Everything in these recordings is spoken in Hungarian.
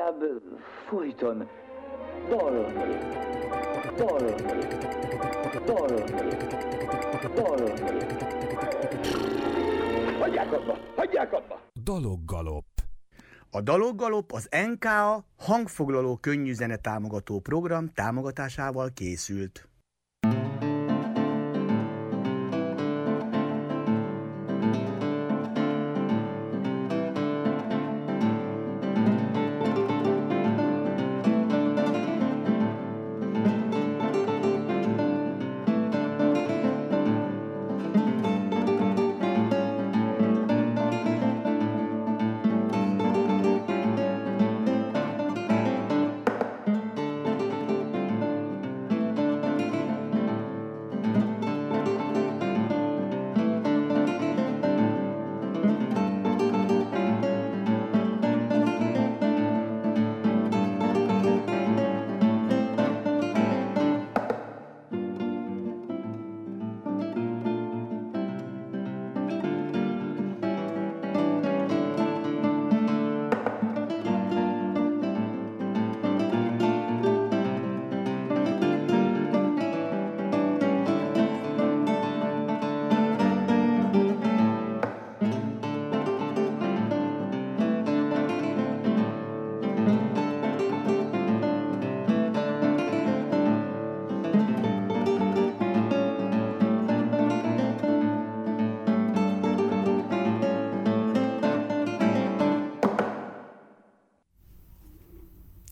inkább folyton dalolni, dalolni, dalolni, dalolni. Hagyják abba, hagyják abba! Daloggalop. A Daloggalop az NKA hangfoglaló könnyű támogató program támogatásával készült.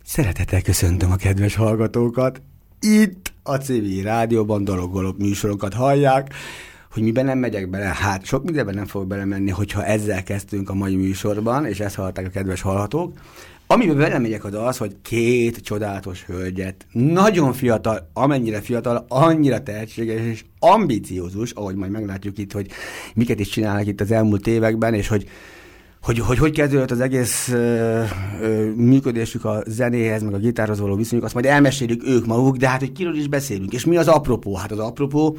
Szeretettel köszöntöm a kedves hallgatókat. Itt a CV Rádióban dologolok műsorokat hallják, hogy miben nem megyek bele. Hát sok mindenben nem fog belemenni, hogyha ezzel kezdtünk a mai műsorban, és ezt hallották a kedves hallgatók. Amiben belemegyek az az, hogy két csodálatos hölgyet, nagyon fiatal, amennyire fiatal, annyira tehetséges és ambiciózus, ahogy majd meglátjuk itt, hogy miket is csinálnak itt az elmúlt években, és hogy hogy, hogy hogy kezdődött az egész ö, ö, működésük a zenéhez, meg a gitárhoz való viszonyuk, azt majd elmesélik ők maguk, de hát hogy kiről is beszélünk. És mi az apropó? Hát az apropó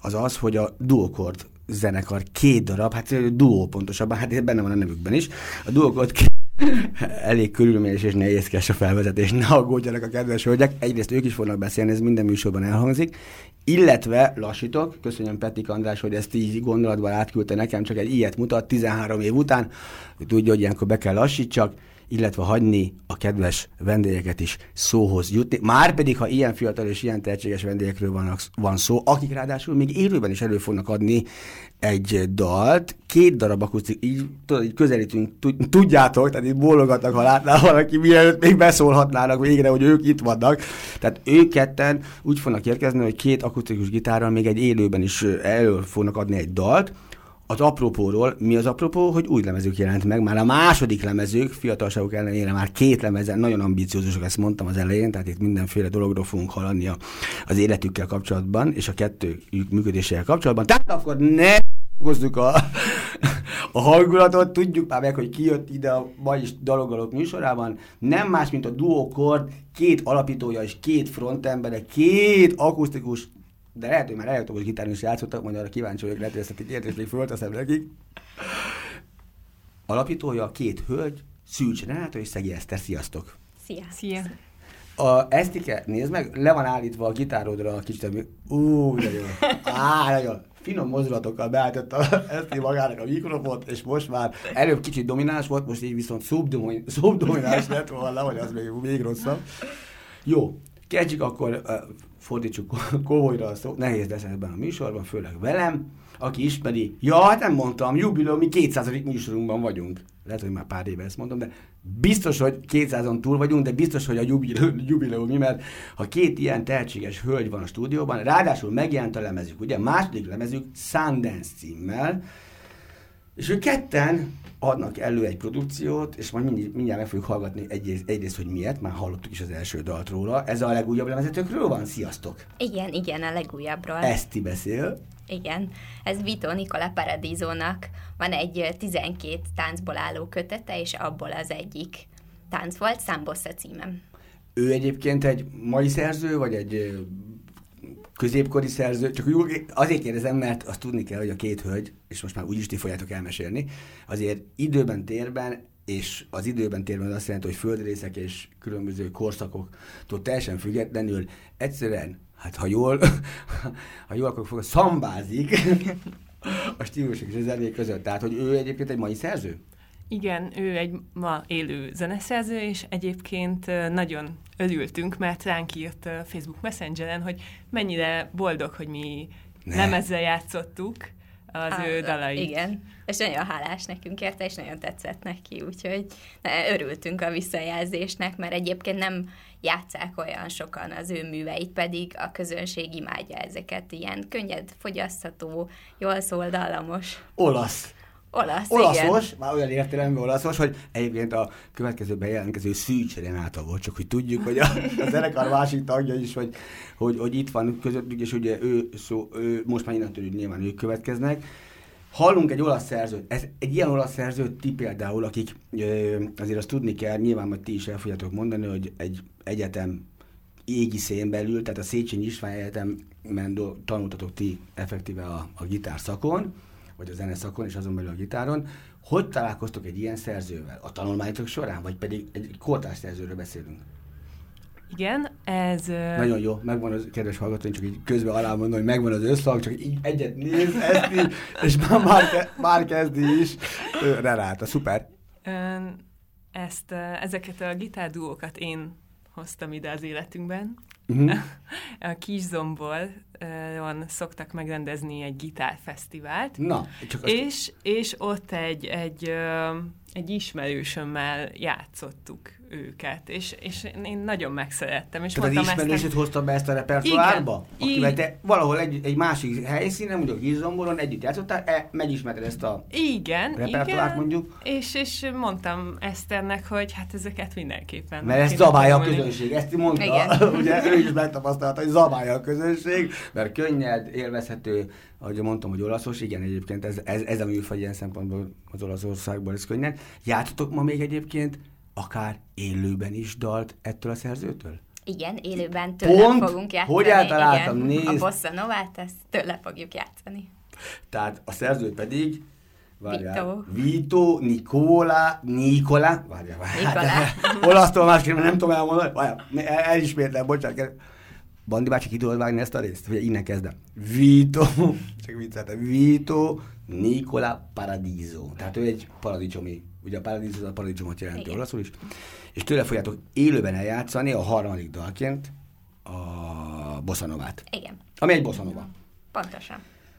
az az, hogy a duokord zenekar két darab, hát duó pontosabban, hát benne van a nevükben is, a duokord két elég körülményes és nehézkes a felvezetés, ne aggódjanak a kedves hölgyek. Egyrészt ők is fognak beszélni, ez minden műsorban elhangzik, illetve lassítok, köszönöm Petik András, hogy ezt így gondolatban átküldte nekem, csak egy ilyet mutat 13 év után, hogy tudja, hogy ilyenkor be kell lassítsak, illetve hagyni a kedves vendégeket is szóhoz jutni. Márpedig, ha ilyen fiatal és ilyen tehetséges vendégekről van, van szó, akik ráadásul még élőben is elő fognak adni egy dalt, két darab akusztik, így, tudod, így közelítünk, tudjátok, tehát így bólogatnak, ha látnál valaki, mielőtt még beszólhatnának végre, hogy ők itt vannak. Tehát ők ketten úgy fognak érkezni, hogy két akusztikus gitárral még egy élőben is elő fognak adni egy dalt, az apropóról, mi az apropó, hogy új lemezük jelent meg, már a második lemezük, fiatalságok ellenére már két lemezen, nagyon ambiciózusok, ezt mondtam az elején, tehát itt mindenféle dologról fogunk hallani az életükkel kapcsolatban, és a kettő működésével kapcsolatban. Tehát akkor ne hozzuk a, a hangulatot, tudjuk már meg, hogy ki jött ide a ma is dalogalok műsorában, nem más, mint a duokord, két alapítója és két frontembere, két akusztikus de lehet, hogy már elektromos gitáron is játszottak, majd arra kíváncsi vagyok, lehet, hogy ezt egy kérdést még fölteszem nekik. Alapítója két hölgy, Szűcs Renáta és Szegi Eszter. Sziasztok! Szia! Szia! A Esztike, nézd meg, le van állítva a gitárodra a kicsit, ú, de jó. Á, nagyon finom mozdulatokkal beállította Eszti magának a mikrofont, és most már előbb kicsit domináns volt, most így viszont szubdomináns lett volna, hogy az még, még rosszabb. Jó, kezdjük akkor fordítsuk komolyra a szó, nehéz lesz ebben a műsorban, főleg velem, aki ismeri, ja, hát nem mondtam, jubileum, mi 200. műsorunkban vagyunk. Lehet, hogy már pár éve ezt mondom, de biztos, hogy 200-on túl vagyunk, de biztos, hogy a jubileum, mi, mert ha két ilyen tehetséges hölgy van a stúdióban, ráadásul megjelent a lemezük, ugye, második lemezük Sundance címmel, és ők ketten adnak elő egy produkciót, és majd mind, mindjárt meg fogjuk hallgatni egyrészt, egyrészt, hogy miért, már hallottuk is az első dalt róla. Ez a legújabb lemezetőkről van? Sziasztok! Igen, igen, a legújabbról. Eszti beszél. Igen, ez Vito Nicola Paradisónak van egy 12 táncból álló kötete, és abból az egyik tánc volt, Sambossa címem. Ő egyébként egy mai szerző, vagy egy középkori szerző, csak úgy, azért kérdezem, mert azt tudni kell, hogy a két hölgy, és most már úgyis ti fogjátok elmesélni, azért időben, térben és az időben térben azt jelenti, hogy földrészek és különböző korszakoktól teljesen függetlenül egyszerűen, hát ha jól, ha jól akkor fog, szambázik a stílusok és a zenék között. Tehát, hogy ő egyébként egy mai szerző? Igen, ő egy ma élő zeneszerző, és egyébként nagyon örültünk, mert ránk írt Facebook Messengeren, hogy mennyire boldog, hogy mi ne. nem ezzel játszottuk az Á, ő dalait. Igen, és nagyon hálás nekünk érte, és nagyon tetszett neki, úgyhogy örültünk a visszajelzésnek, mert egyébként nem játszák olyan sokan az ő műveit, pedig a közönség imádja ezeket, ilyen könnyed, fogyasztható, jól szól, dallamos. Olasz. Olasz, Olaszos, igen. már olyan értelemben olaszos, hogy egyébként a következő bejelentkező Szűcs Renáta volt, csak hogy tudjuk, hogy a, a zenekar másik tagja is, hogy, hogy, hogy itt van közöttük, és ugye ő, szó, ő most már innentől nyilván ők következnek. Hallunk egy olasz szerzőt, ez, egy ilyen olasz szerzőt ti például, akik ö, azért azt tudni kell, nyilván majd ti is el fogjátok mondani, hogy egy egyetem égi szén belül, tehát a Széchenyi István Egyetemen tanultatok ti effektíve a, a gitárszakon, vagy a zeneszakon, és azon belül a gitáron. Hogy találkoztok egy ilyen szerzővel? A tanulmányok során, vagy pedig egy kortárs szerzőről beszélünk? Igen, ez... Nagyon jó, megvan az, kedves hallgató, csak így közben alá mondom, hogy megvan az összhang, csak így egyet néz, ezt így, és már, már, már kezdi is. Renáta, szuper. Ezt, ezeket a gitárduókat én hoztam ide az életünkben. Uh-huh. A Kiszombol on szoktak megrendezni egy gitárfesztivált. Na, csak és, és ott egy, egy, egy ismerősömmel játszottuk őket, és, és én nagyon megszerettem. És Tehát az ismerősöt ezt... hozta be ezt a repertoárba? Igen. Akivel te valahol egy, egy másik helyszínen, mondjuk Gizomboron együtt játszottál, e, megismerted ezt a igen, repertoárt igen. mondjuk? És, és mondtam Eszternek, hogy hát ezeket mindenképpen. Mert ezt zabálja a közönség, ezt mondta, igen. ugye ő is megtapasztalta, hogy zabálja a közönség, mert könnyed, élvezhető, ahogy mondtam, hogy olaszos, igen, egyébként ez, ez, ez a műfaj ilyen szempontból az Olaszországból ez könnyed. Játszotok ma még egyébként akár élőben is dalt ettől a szerzőtől? Igen, élőben tőle Pont, fogunk játszani. Hogy eltaláltam, igen. nézd. A bossa novát, ezt tőle fogjuk játszani. Tehát a szerző pedig Várjál. Vito. Vito, Nikola, Nikola, várjál, várjál. Nikola. Olasztól másképp nem tudom elmondani. Várjál, elismétlem, bocsánat. Bandi bácsi, ki tudod vágni ezt a részt? Ugye innen kezdem. Vito, csak vicceltem, Vito, Nikola Paradiso. Tehát ő egy paradicsomi Ugye a Paradiso a paradicsomot jelenti Igen. olaszul is. És tőle fogjátok élőben eljátszani a harmadik dalként a bossanovát. Igen. Ami egy bossanova. Pontosan.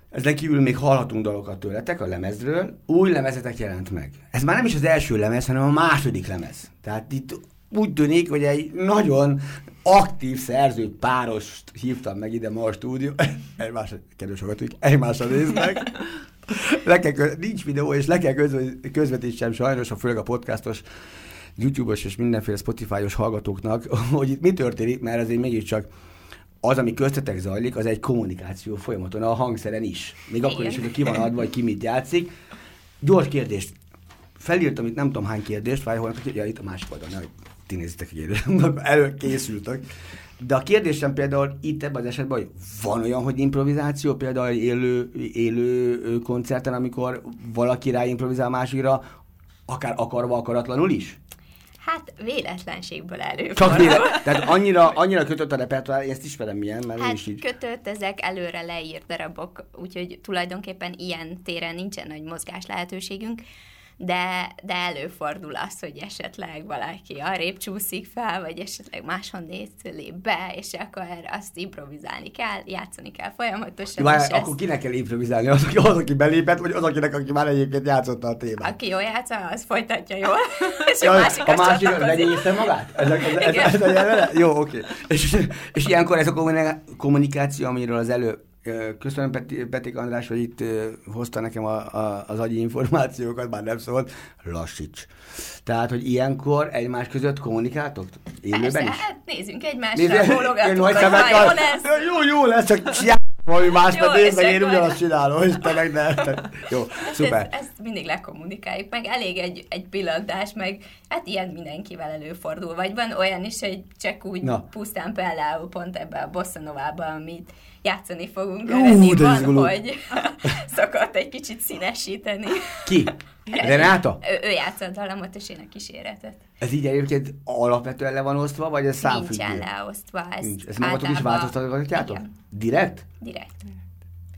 Ezen kívül még hallhatunk dalokat tőletek a lemezről. Új lemezetek jelent meg. Ez már nem is az első lemez, hanem a második lemez. Tehát itt úgy tűnik, hogy egy nagyon aktív szerző párost hívtam meg ide ma a stúdió. Egymásra, kedves hallgatók, egymásra néznek le kell, nincs videó, és le kell közvetítsem sajnos, a főleg a podcastos YouTube-os és mindenféle Spotify-os hallgatóknak, hogy itt mi történik, mert azért mégiscsak az, ami köztetek zajlik, az egy kommunikáció folyamaton, a hangszeren is. Még Igen. akkor is, hogy ki van adva, vagy ki mit játszik. Gyors kérdést. Felírtam itt nem tudom hány kérdést, vagy holnap, ja, itt a másik oldalon, hogy ti nézitek, hogy előkészültek. De a kérdésem például itt ebben az esetben, hogy van olyan, hogy improvizáció, például élő, élő koncerten, amikor valaki rá improvizál másikra, akár akarva, akaratlanul is? Hát véletlenségből elő. Csak véletlen. Tehát annyira, annyira kötött a repertoár, ezt ismerem milyen, mert hát is így. kötött, ezek előre leírt darabok, úgyhogy tulajdonképpen ilyen téren nincsen nagy mozgás lehetőségünk de, de előfordul az, hogy esetleg valaki arrébb csúszik fel, vagy esetleg máshonnét lép be, és akkor azt improvizálni kell, játszani kell folyamatosan. Várj, akkor ezt... kinek kell improvizálni? Az, aki, az, aki belépett, vagy az, akinek, aki már egyébként játszotta a témát? Aki jól játsza, az folytatja jól, és a másik A másik vegye észre magát? Ez, ez, ez, ez, ez a Jó, oké. Okay. És, és ilyenkor ez a kommunikáció, amiről az elő Köszönöm Peti, Petik András, hogy itt hozta nekem a, a, az agyi információkat, már nem szólt, lassíts. Tehát, hogy ilyenkor egymás között kommunikáltok? Élőben is? hát nézzünk egymásra, bólogatunk, hogy jó lesz. Jó, jó lesz, csak valami más, mert nézd meg, én ugyanazt csinálom, és te meg ne. Jó, szuper. Ezt, ezt mindig lekommunikáljuk, meg elég egy, egy pillantás, meg hát ilyen mindenkivel előfordul. Vagy van olyan is, hogy csak úgy Na. pusztán például pont ebbe a bossa novában, amit játszani fogunk Ú, de van, izguló. hogy szokott egy kicsit színesíteni. Ki? Renáta? Ő, ő játszott dallamot, és én a kíséretet. Ez így egyébként alapvetően le van osztva, vagy ez számfüggő? Nincsen leosztva. Ez Nincs. Ezt magatok is változtatjátok? Direkt? direkt.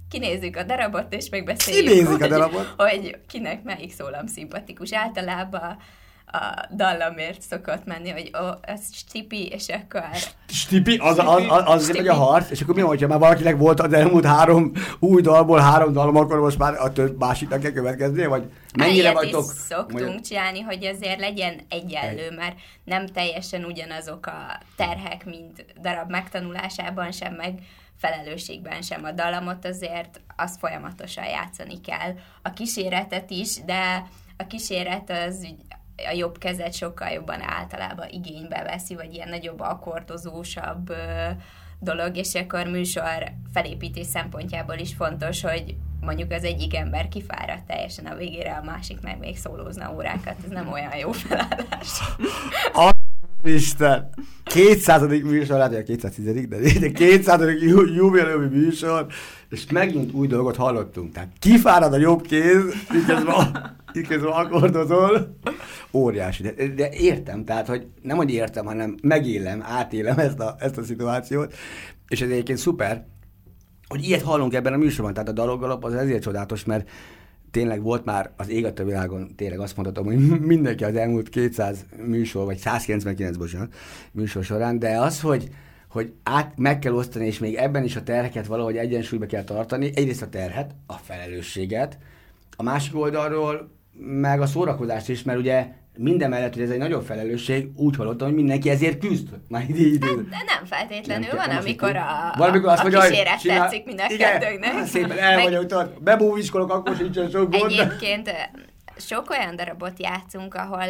Kinézzük a darabot, és megbeszéljük, Kinézik a hogy, darabot? hogy kinek melyik szólam szimpatikus. Általában a dallamért szokott menni, hogy ó, ez stipi, és akkor Stipi, az, az, az, az Stipi. megy a harc, és akkor mi van, hogyha már valakinek volt az elmúlt három új dalból három dalom, akkor most már a több másiknak kell következnie, vagy mennyire Ilyet vagytok? is szoktunk csinálni, hogy azért legyen egyenlő, mert nem teljesen ugyanazok a terhek, mint darab megtanulásában sem, meg felelősségben sem. A dallamot azért azt folyamatosan játszani kell. A kíséretet is, de a kíséret az a jobb kezet sokkal jobban általában igénybe veszi, vagy ilyen nagyobb akkordozósabb dolog, és akkor műsor felépítés szempontjából is fontos, hogy mondjuk az egyik ember kifáradt teljesen a végére, a másik meg még szólózna órákat, ez nem olyan jó felállás. A Isten! 200. műsor, hát hogy a 210 de, de 200. ju- jubileumi műsor, és megint új dolgot hallottunk. Tehát kifárad a jobb kéz, miközben, miközben akkordozol. Óriási. De, de, értem, tehát, hogy nem, hogy értem, hanem megélem, átélem ezt a, ezt a szituációt, és ez egyébként szuper, hogy ilyet hallunk ebben a műsorban. Tehát a daloggalap az ezért csodálatos, mert tényleg volt már az ég a világon, tényleg azt mondhatom, hogy mindenki az elmúlt 200 műsor, vagy 199, bocsánat, műsor során, de az, hogy, hogy át meg kell osztani, és még ebben is a terheket valahogy egyensúlyba kell tartani, egyrészt a terhet, a felelősséget, a másik oldalról meg a szórakozást is, mert ugye minden mellett, hogy ez egy nagyobb felelősség, úgy hallottam, hogy mindenki ezért küzd. Már idő, idő. De nem feltétlenül, Nem kell, van, nem amikor a, Van, amikor azt a mondja, kíséret csinál- tetszik mind a kettőnknek. Szépen el Meg- vagyok tart. Bebúviskolok, akkor sincsen sok gond. Egyébként sok olyan darabot játszunk, ahol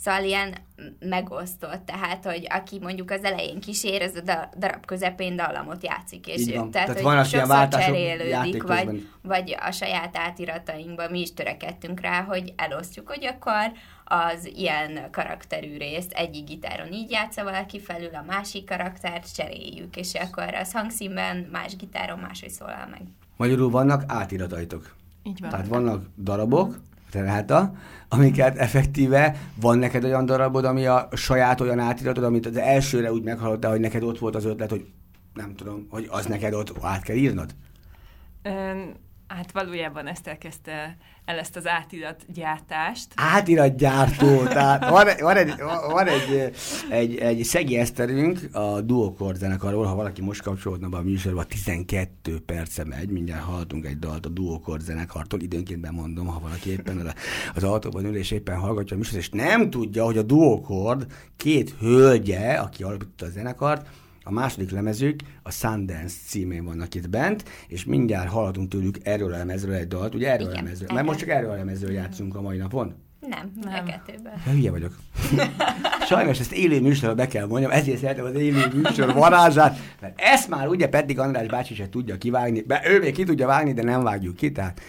Szóval ilyen megosztott, tehát, hogy aki mondjuk az elején kísér, az a da- darab közepén dallamot játszik, és Így van. tehát, Tehát hogy ilyen sokszor cserélődik, vagy, vagy a saját átiratainkban mi is törekedtünk rá, hogy elosztjuk, hogy akkor az ilyen karakterű részt egyik gitáron így játsza valaki felül, a másik karaktert cseréljük, és akkor az hangszínben más gitáron máshogy szólal meg. Magyarul vannak átirataitok. Így van. Tehát vannak darabok, Renáta, amiket effektíve van neked olyan darabod, ami a saját olyan átiratod, amit az elsőre úgy meghallottál, hogy neked ott volt az ötlet, hogy nem tudom, hogy az neked ott át kell írnod? Hát valójában ezt elkezdte el ezt az átirat gyártást. Átiratgyártó, tehát van, van, egy, van egy, egy, egy Szegi Eszterünk a Duokord zenekarról, ha valaki most kapcsolódna be a műsorba, 12 perce megy, mindjárt hallgatunk egy dalt a Duokord zenekartól, időnként bemondom, ha valaki éppen az autóban ül és éppen hallgatja a műsort, és nem tudja, hogy a Duokord két hölgye, aki alapította a zenekart, a második lemezük a Sundance címén vannak itt bent, és mindjárt hallhatunk tőlük erről a lemezről egy dalt, ugye erről a Igen, lemezről, mert most csak erről a lemezről játszunk a mai napon. Nem, nem. A kettőben. Ja, hülye vagyok. Sajnos ezt élő műsorra be kell mondjam, ezért szeretem az élő műsor varázsát, mert ezt már ugye Pedig András bácsi se tudja kivágni, be, ő még ki tudja vágni, de nem vágjuk ki, tehát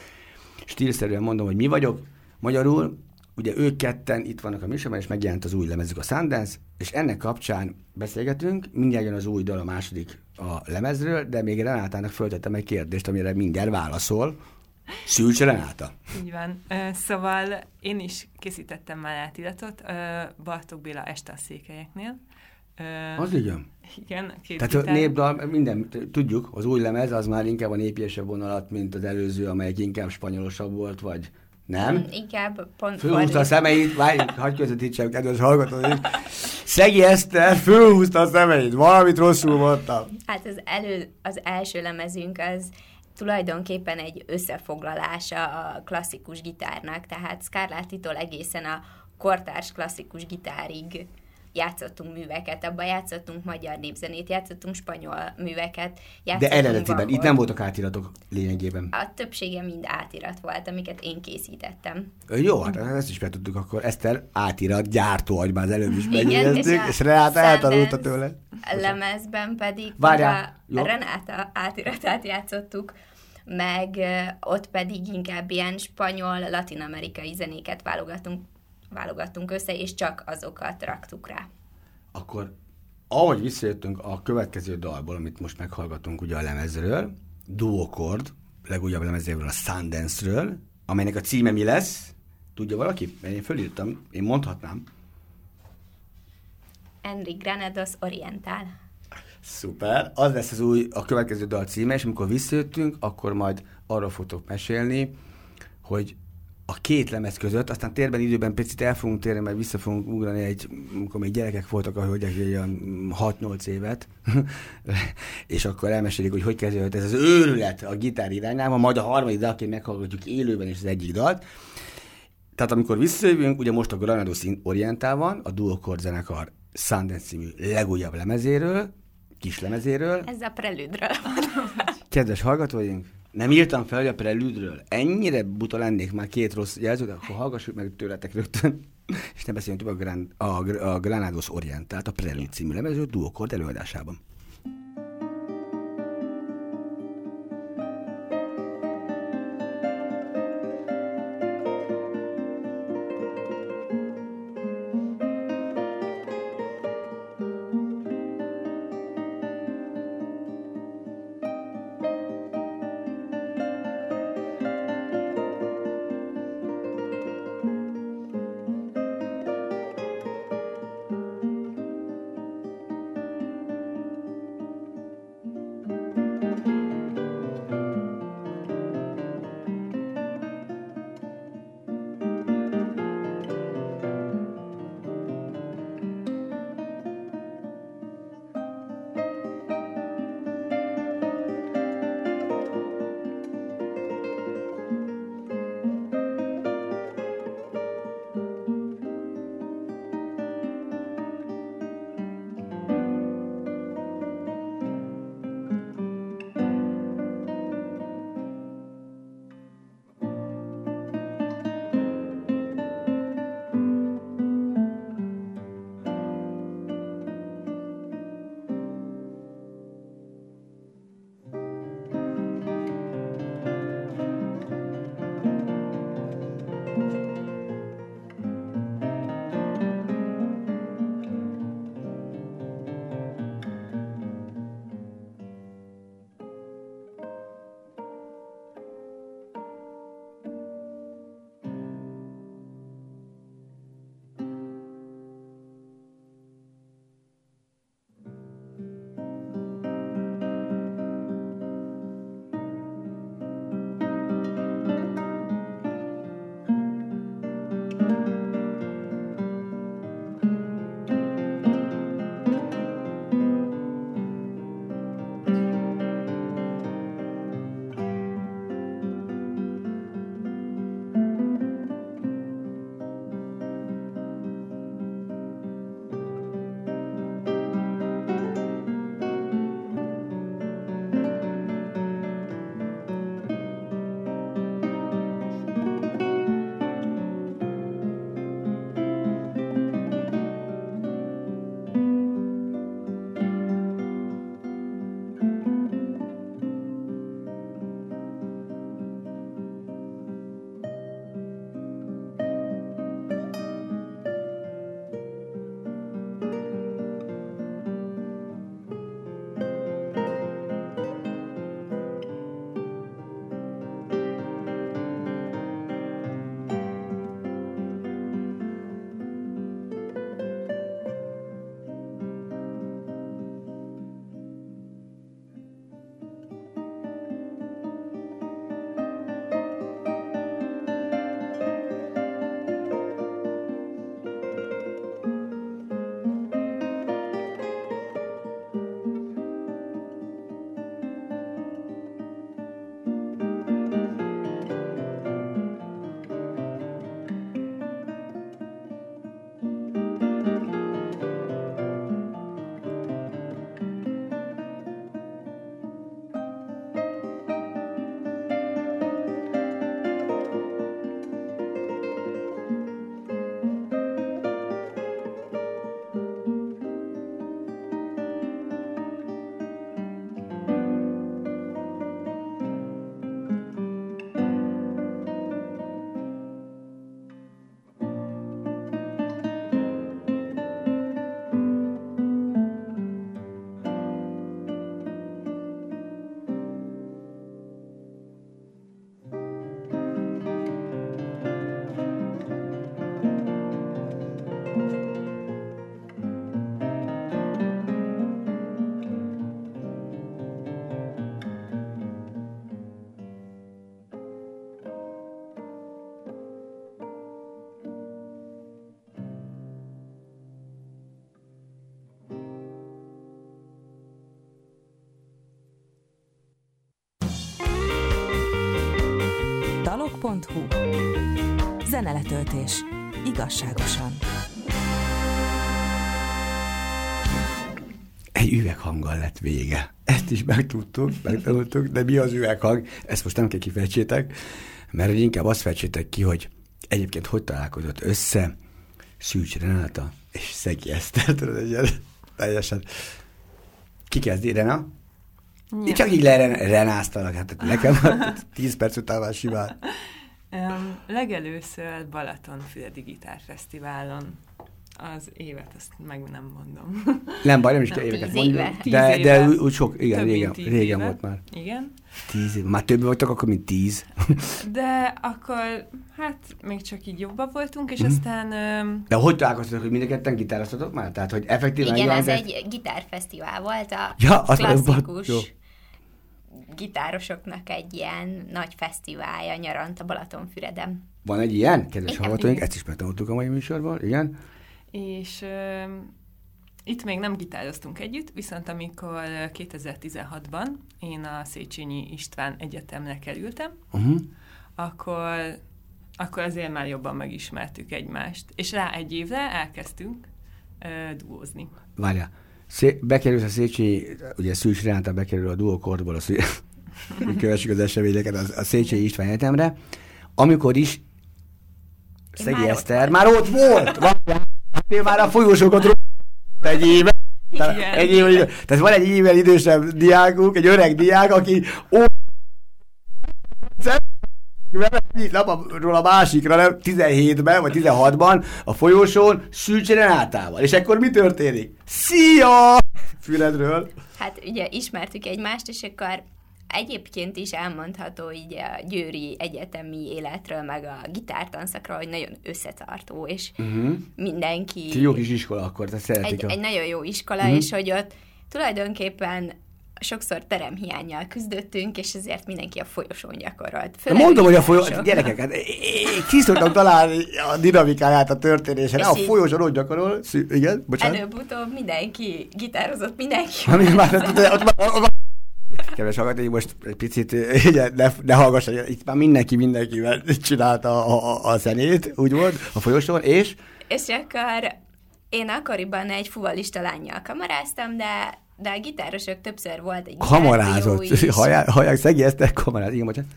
stílszerűen mondom, hogy mi vagyok. Magyarul, ugye ők ketten itt vannak a műsorban, és megjelent az új lemezük a Sundance, és ennek kapcsán beszélgetünk, mindjárt jön az új dal a második a lemezről, de még Renátának föltettem egy kérdést, amire mindjárt válaszol. Szűcs Renáta. Így van. Szóval én is készítettem már átiratot Bartók Béla este a székelyeknél. Az igen. Igen, két Tehát a gitár. népdal, minden, tudjuk, az új lemez az már inkább a népiesebb vonalat, mint az előző, amelyik inkább spanyolosabb volt, vagy nem? Inkább pont Fölhúzta a szemeit, várj, hagyj közvetítsem, kedves hallgatóim. Szegi Eszter fölhúzta a szemeit, valamit rosszul mondtam. Hát az, elő, az első lemezünk az tulajdonképpen egy összefoglalása a klasszikus gitárnak, tehát Scarlattitól egészen a kortárs klasszikus gitárig játszottunk műveket, abban játszottunk magyar népzenét, játszottunk spanyol műveket, De játszottunk eredetiben, itt nem voltak átiratok lényegében. A többsége mind átirat volt, amiket én készítettem. Jó, hát ezt is tudtuk akkor. Eszter átirat, gyártó, ahogy már az előbb is megjegyeztük, a és Renáta eltanulta tőle. lemezben pedig Várjál, jó. Renáta átiratát játszottuk, meg ott pedig inkább ilyen spanyol, latin-amerikai zenéket válogatunk, válogattunk össze, és csak azokat raktuk rá. Akkor ahogy visszajöttünk a következő dalból, amit most meghallgatunk ugye a lemezről, Duocord, legújabb lemezéről a Sundance-ről, amelynek a címe mi lesz? Tudja valaki? Mert én fölírtam, én mondhatnám. Enric Granados Oriental. Szuper. Az lesz az új, a következő dal címe, és amikor visszajöttünk, akkor majd arról fogtok mesélni, hogy a két lemez között, aztán térben, időben picit el fogunk térni, mert vissza fogunk ugrani egy, amikor még gyerekek voltak, ahogy egy olyan 6-8 évet, és akkor elmesélik, hogy hogy kezdődött ez az őrület a gitár irányába, majd a harmadik dalként meghallgatjuk élőben is az egyik dalt. Tehát amikor visszajövünk, ugye most a Granados Orientál van, a Duocord zenekar Sundance című legújabb lemezéről, kis lemezéről. Ez a prelüdről Kedves hallgatóink, nem írtam fel, a prelüdről ennyire buta lennék már két rossz jelzőt, akkor hallgassuk meg tőletek rögtön, és ne beszéljünk több a, Gran, a, a Granados Orientált, a Prelüd című lemező duokord előadásában. Podcast.hu Zeneletöltés. Igazságosan. Egy üveghanggal lett vége. Ezt is megtudtuk, megtanultuk, de mi az üveghang? Ezt most nem kell kifejtsétek, mert inkább azt fejtsétek ki, hogy egyébként hogy találkozott össze Szűcs Renáta és Szegi Eszter, teljesen. Ki kezdi, Rena? Ja. Csak így lerenáztalak, hát nekem tíz perc után már simán. Um, legelőször Balatonfüredi Gitárfesztiválon az évet, azt meg nem mondom. Nem baj, nem is kell éveket mondani. De, de úgy sok, igen, Több régen, régen éve. volt már. Igen. Tíz év. Már több voltak akkor, mint tíz. De akkor, hát még csak így jobban voltunk, és mm. aztán... De hogy találkoztatok, hogy mindenketten gitároztatok már? Tehát, hogy effektíven... Igen, ez egy gitárfesztivál volt, a ja, klasszikus... Jó gitárosoknak egy ilyen nagy fesztiválja nyarant a Balatonfüreden. Van egy ilyen, kedves hallgatóink, ezt is megtanultuk a mai műsorban, igen. És uh, itt még nem gitároztunk együtt, viszont amikor 2016-ban én a Széchenyi István Egyetemre kerültem, uh-huh. akkor, akkor azért már jobban megismertük egymást. És rá egy évre elkezdtünk uh, duózni. Várjál, Szé- bekerült a Széchenyi, ugye Szűcs Renata bekerül a duokordból, a szű- kövessük az eseményeket a, Széchenyi István Egyetemre, amikor is Szegi már Eszter már ott volt! Én már a folyósokat egy éve. Egy éve, tehát van egy évvel idősebb diákunk, egy öreg diák, aki ó, egyik napról a másikra, nem 17-ben vagy 16-ban a folyósón Szűcs Renátával. És akkor mi történik? Szia! Füledről. Hát ugye ismertük egymást, és akkor Egyébként is elmondható így a győri egyetemi életről, meg a gitártanszakról, hogy nagyon összetartó, és uh-huh. mindenki... Ti jó kis iskola akkor, te egy, a... egy nagyon jó iskola, uh-huh. és hogy ott tulajdonképpen sokszor teremhiányjal küzdöttünk, és ezért mindenki a folyosón gyakorolt. Főleg mondom, hogy a folyosón, gyerekeket, ki szoktam találni a dinamikáját a történésen, a folyosón ott gyakorol, igen, bocsánat. Előbb-utóbb mindenki gitározott, mindenki. Amíg már, ott, ott, ott, Kedves hallgatói, most egy picit ugye, ne, ne hallgass, itt már mindenki mindenkivel csinálta a, a, a zenét, úgy volt, a folyosón, és? És akkor én akkoriban egy fuvalista lányjal kamaráztam, de, de a gitárosok többször volt egy Kamarázott, hallják, hallják szegélyeztek, kamaráz, igen, bocsánat.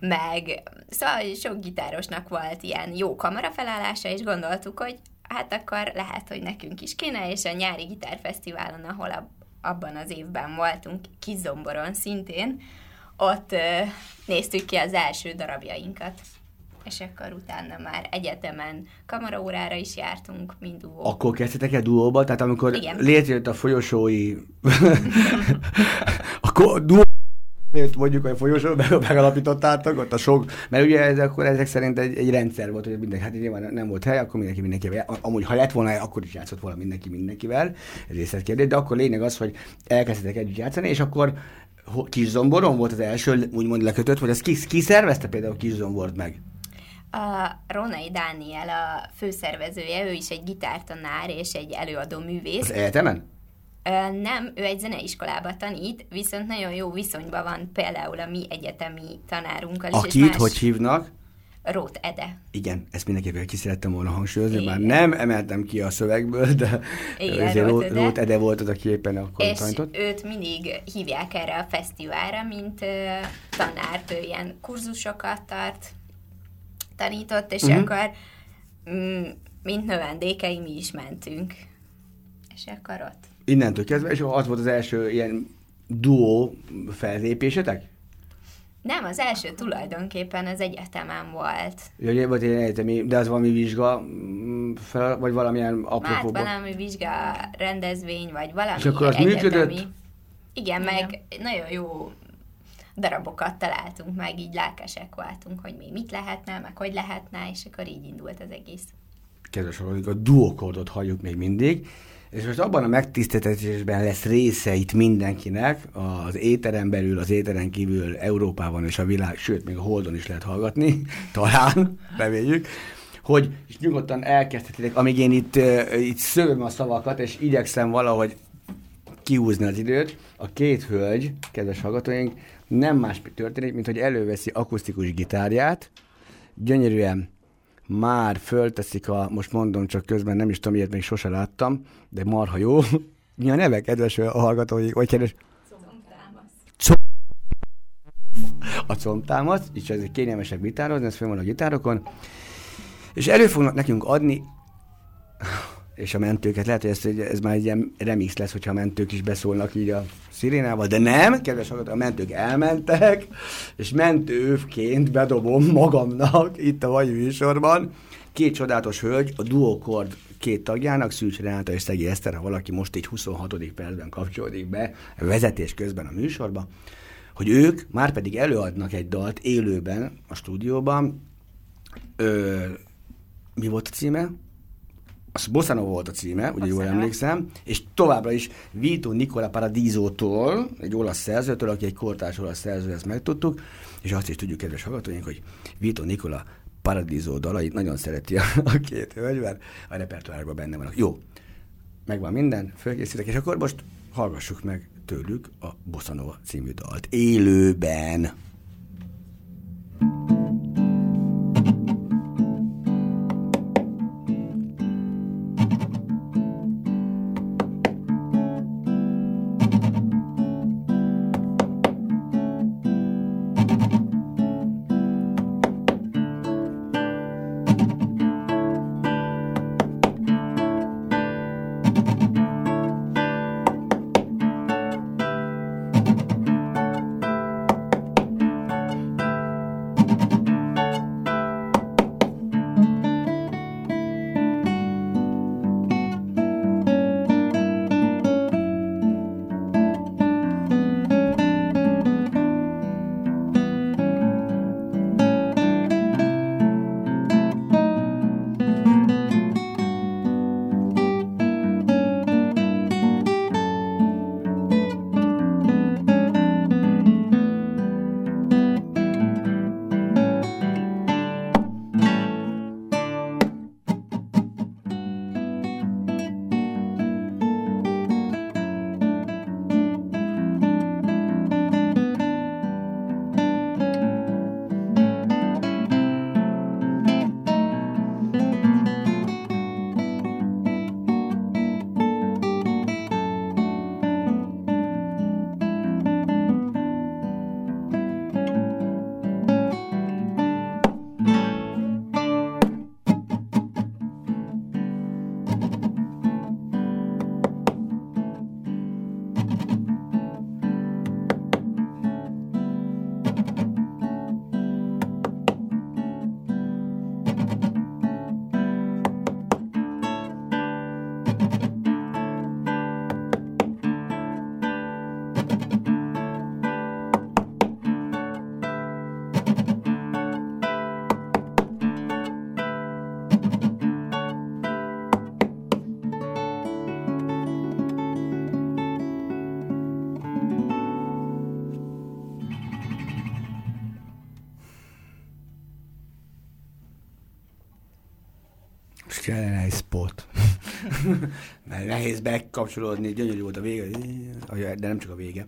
Meg, szóval sok gitárosnak volt ilyen jó kamarafelállása, és gondoltuk, hogy hát akkor lehet, hogy nekünk is kéne, és a nyári gitárfesztiválon, ahol a, abban az évben voltunk, Kizomboron szintén, ott néztük ki az első darabjainkat. És akkor utána már egyetemen kamaraórára is jártunk, mind duó. Akkor kezdtetek el duóba? Tehát amikor Igen. létrejött a folyosói... akkor duó mondjuk, hogy folyosó megalapítottátok, ott a sok, mert ugye ez akkor ezek szerint egy, egy rendszer volt, hogy mindenki, hát nyilván nem volt hely, akkor mindenki mindenkivel, amúgy ha lett volna, akkor is játszott volna mindenki mindenkivel, ez részletkérdés, de akkor lényeg az, hogy elkezdtek együtt játszani, és akkor kis zomboron volt az első, úgymond lekötött, vagy ez ki, ki szervezte például kis zombort meg? A Ronai Dániel a főszervezője, ő is egy gitártanár és egy előadó művész. Az egyetemen? Nem, ő egy zeneiskolába tanít, viszont nagyon jó viszonyban van például a mi egyetemi tanárunkkal is. Akit más... hogy hívnak? Rót Ede. Igen, ezt mindenképpen ki szerettem volna hangsúlyozni, Igen. már nem emeltem ki a szövegből, de Igen, ezért Rót Ede. Rót Ede volt az, aki éppen akkor és tanított. őt mindig hívják erre a fesztiválra, mint uh, tanárt, ő ilyen kurzusokat tart, tanított, és uh-huh. akkor mm, mint növendékei mi is mentünk. És akkor ott Innentől kezdve, és az volt az első ilyen duó fellépésetek? Nem, az első tulajdonképpen az egyetemen volt. Ja, volt egy egyetemi, de az valami vizsga mm, fel, vagy valamilyen apropóban? Hát valami vizsga rendezvény, vagy valami És akkor az egyetemi. működött? Igen, Igen, meg nagyon jó darabokat találtunk meg, így lelkesek voltunk, hogy mi mit lehetne, meg hogy lehetne, és akkor így indult az egész. Kedves hallgatók, a duokordot halljuk még mindig. És most abban a megtiszteltetésben lesz része itt mindenkinek, az éteren belül, az éteren kívül Európában és a világ, sőt, még a Holdon is lehet hallgatni, talán, reméljük, hogy és nyugodtan elkezdhetitek, amíg én itt, itt szövöm a szavakat, és igyekszem valahogy kiúzni az időt, a két hölgy, kedves hallgatóink, nem más történik, mint hogy előveszi akusztikus gitárját, gyönyörűen már fölteszik a, most mondom csak közben, nem is tudom, ilyet még sose láttam, de marha jó. Mi a neve, kedves hallgatói, vagy kedves? A combtámasz, és ez egy kényelmesebb gitározni, ez föl van a gitárokon, és elő fognak nekünk adni és a mentőket, lehet, hogy ez, ez már egy ilyen remix lesz, hogyha a mentők is beszólnak így a szirénával, de nem, kedves hallgatók, a mentők elmentek, és mentővként bedobom magamnak itt a mai műsorban két csodálatos hölgy, a duokord két tagjának, Szűcs Renáta és Szegi Eszter, ha valaki most így 26. percben kapcsolódik be, vezetés közben a műsorba, hogy ők már pedig előadnak egy dalt élőben a stúdióban. Ö, mi volt a címe? Az Bosszanova volt a címe, ugye jól emlékszem, és továbbra is Vito Nicola Paradisótól, egy olasz szerzőtől, aki egy kortárs olasz szerző, ezt megtudtuk, és azt is tudjuk, kedves hallgatóink, hogy Vito Nicola Paradiso dalait nagyon szereti a, a két hölgy, mert a repertoárban benne vannak. Jó, megvan minden, fölkészítek, és akkor most hallgassuk meg tőlük a Bosszanova című dalt élőben. thank you nehéz bekapcsolódni, gyönyörű volt a vége, de nem csak a vége.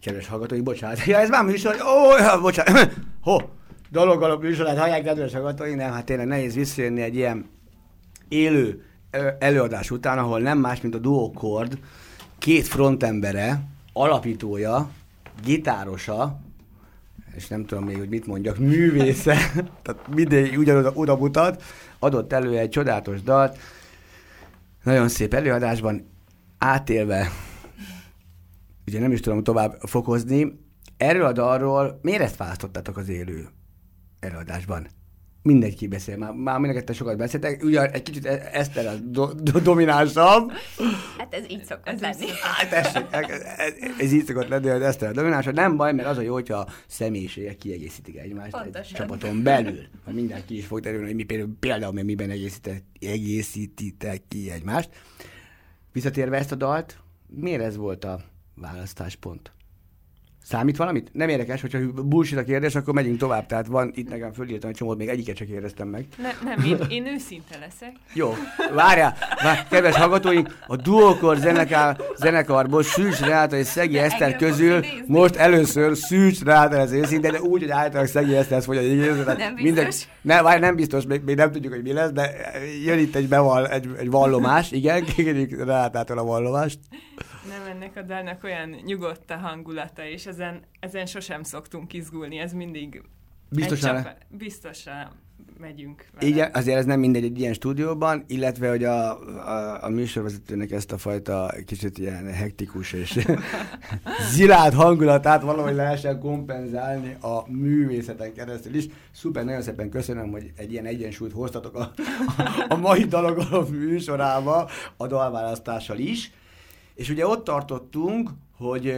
Kedves hallgatói, bocsánat. Ja, ez már műsor, ó, ja, bocsánat. Ho, dolog alap műsorát hallják, kedves hallgatói, nem, hát tényleg nehéz visszajönni egy ilyen élő előadás után, ahol nem más, mint a duokord, két frontembere, alapítója, gitárosa, és nem tudom még, hogy mit mondjak, művésze, tehát mindig ugyanoda oda mutat, adott elő egy csodálatos dalt, nagyon szép előadásban, átélve, ugye nem is tudom tovább fokozni, erről a dalról miért ezt választottátok az élő előadásban? Mindenki beszél, már, már mindenki sokat beszéltek, ugye egy kicsit e- Eszter a do, do, dominánsabb. Hát ez így szokott ez lenni. Hát tessék, ez, ez így szokott lenni, hogy Eszter a dominánsabb. Nem baj, mert az a jó, hogyha a személyiségek kiegészítik egymást Pontosan. egy csapaton belül. Ha mindenki is fog terülni, hogy mi például, például mi miben egészítitek ki egymást. Visszatérve ezt a dalt, miért ez volt a választáspont? Számít valamit? Nem érdekes, hogyha bullshit a kérdés, akkor megyünk tovább. Tehát van itt nekem fölírtam egy csomót, még egyiket csak kérdeztem meg. Ne, nem, én, én őszinte leszek. Jó, várjál, várjál, kedves hallgatóink, a Duokor zenekar, zenekarból Szűcs Renáta és Szegi Eszter közül most először Szűcs Renáta lesz őszinte, de úgy, hogy általában Szegi Eszter idézni. tehát Nem biztos. Minden, ne, várj, nem biztos, még, még, nem tudjuk, hogy mi lesz, de jön itt egy, beval, egy, egy vallomás, igen, kérjük Renátától a vallomást. Nem, ennek a dalnak olyan nyugodt a hangulata, és ezen, ezen sosem szoktunk izgulni, ez mindig Biztosan, csapa- biztosan megyünk vele. Igen, azért ez nem mindegy egy ilyen stúdióban, illetve hogy a, a, a műsorvezetőnek ezt a fajta kicsit ilyen hektikus és zilált hangulatát valahogy lehessen kompenzálni a művészeten keresztül is. Szuper, nagyon szépen köszönöm, hogy egy ilyen egyensúlyt hoztatok a, a, a mai dalok műsorába a dalválasztással is. És ugye ott tartottunk, hogy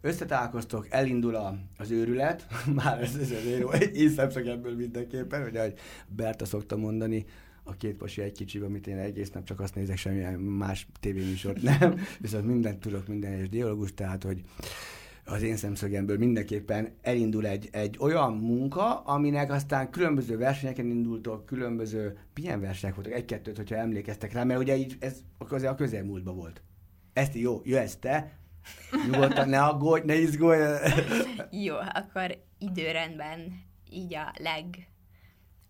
összetálkoztok, elindul a, az őrület, már ez, ez az én, én szemszögemből mindenképpen, ugye, ahogy Berta szokta mondani, a két pasi egy kicsibe, amit én egész nap csak azt nézek, semmilyen más tévéműsort nem, viszont mindent tudok, minden egyes dialógus, tehát, hogy az én szemszögemből mindenképpen elindul egy, egy olyan munka, aminek aztán különböző versenyeken indultok, különböző, milyen versenyek voltak, egy-kettőt, hogyha emlékeztek rá, mert ugye így ez a, a közelmúltban volt. Ezt jó, jössz te, nyugodtan, ne aggódj, ne izgulj. Jó, akkor időrendben így a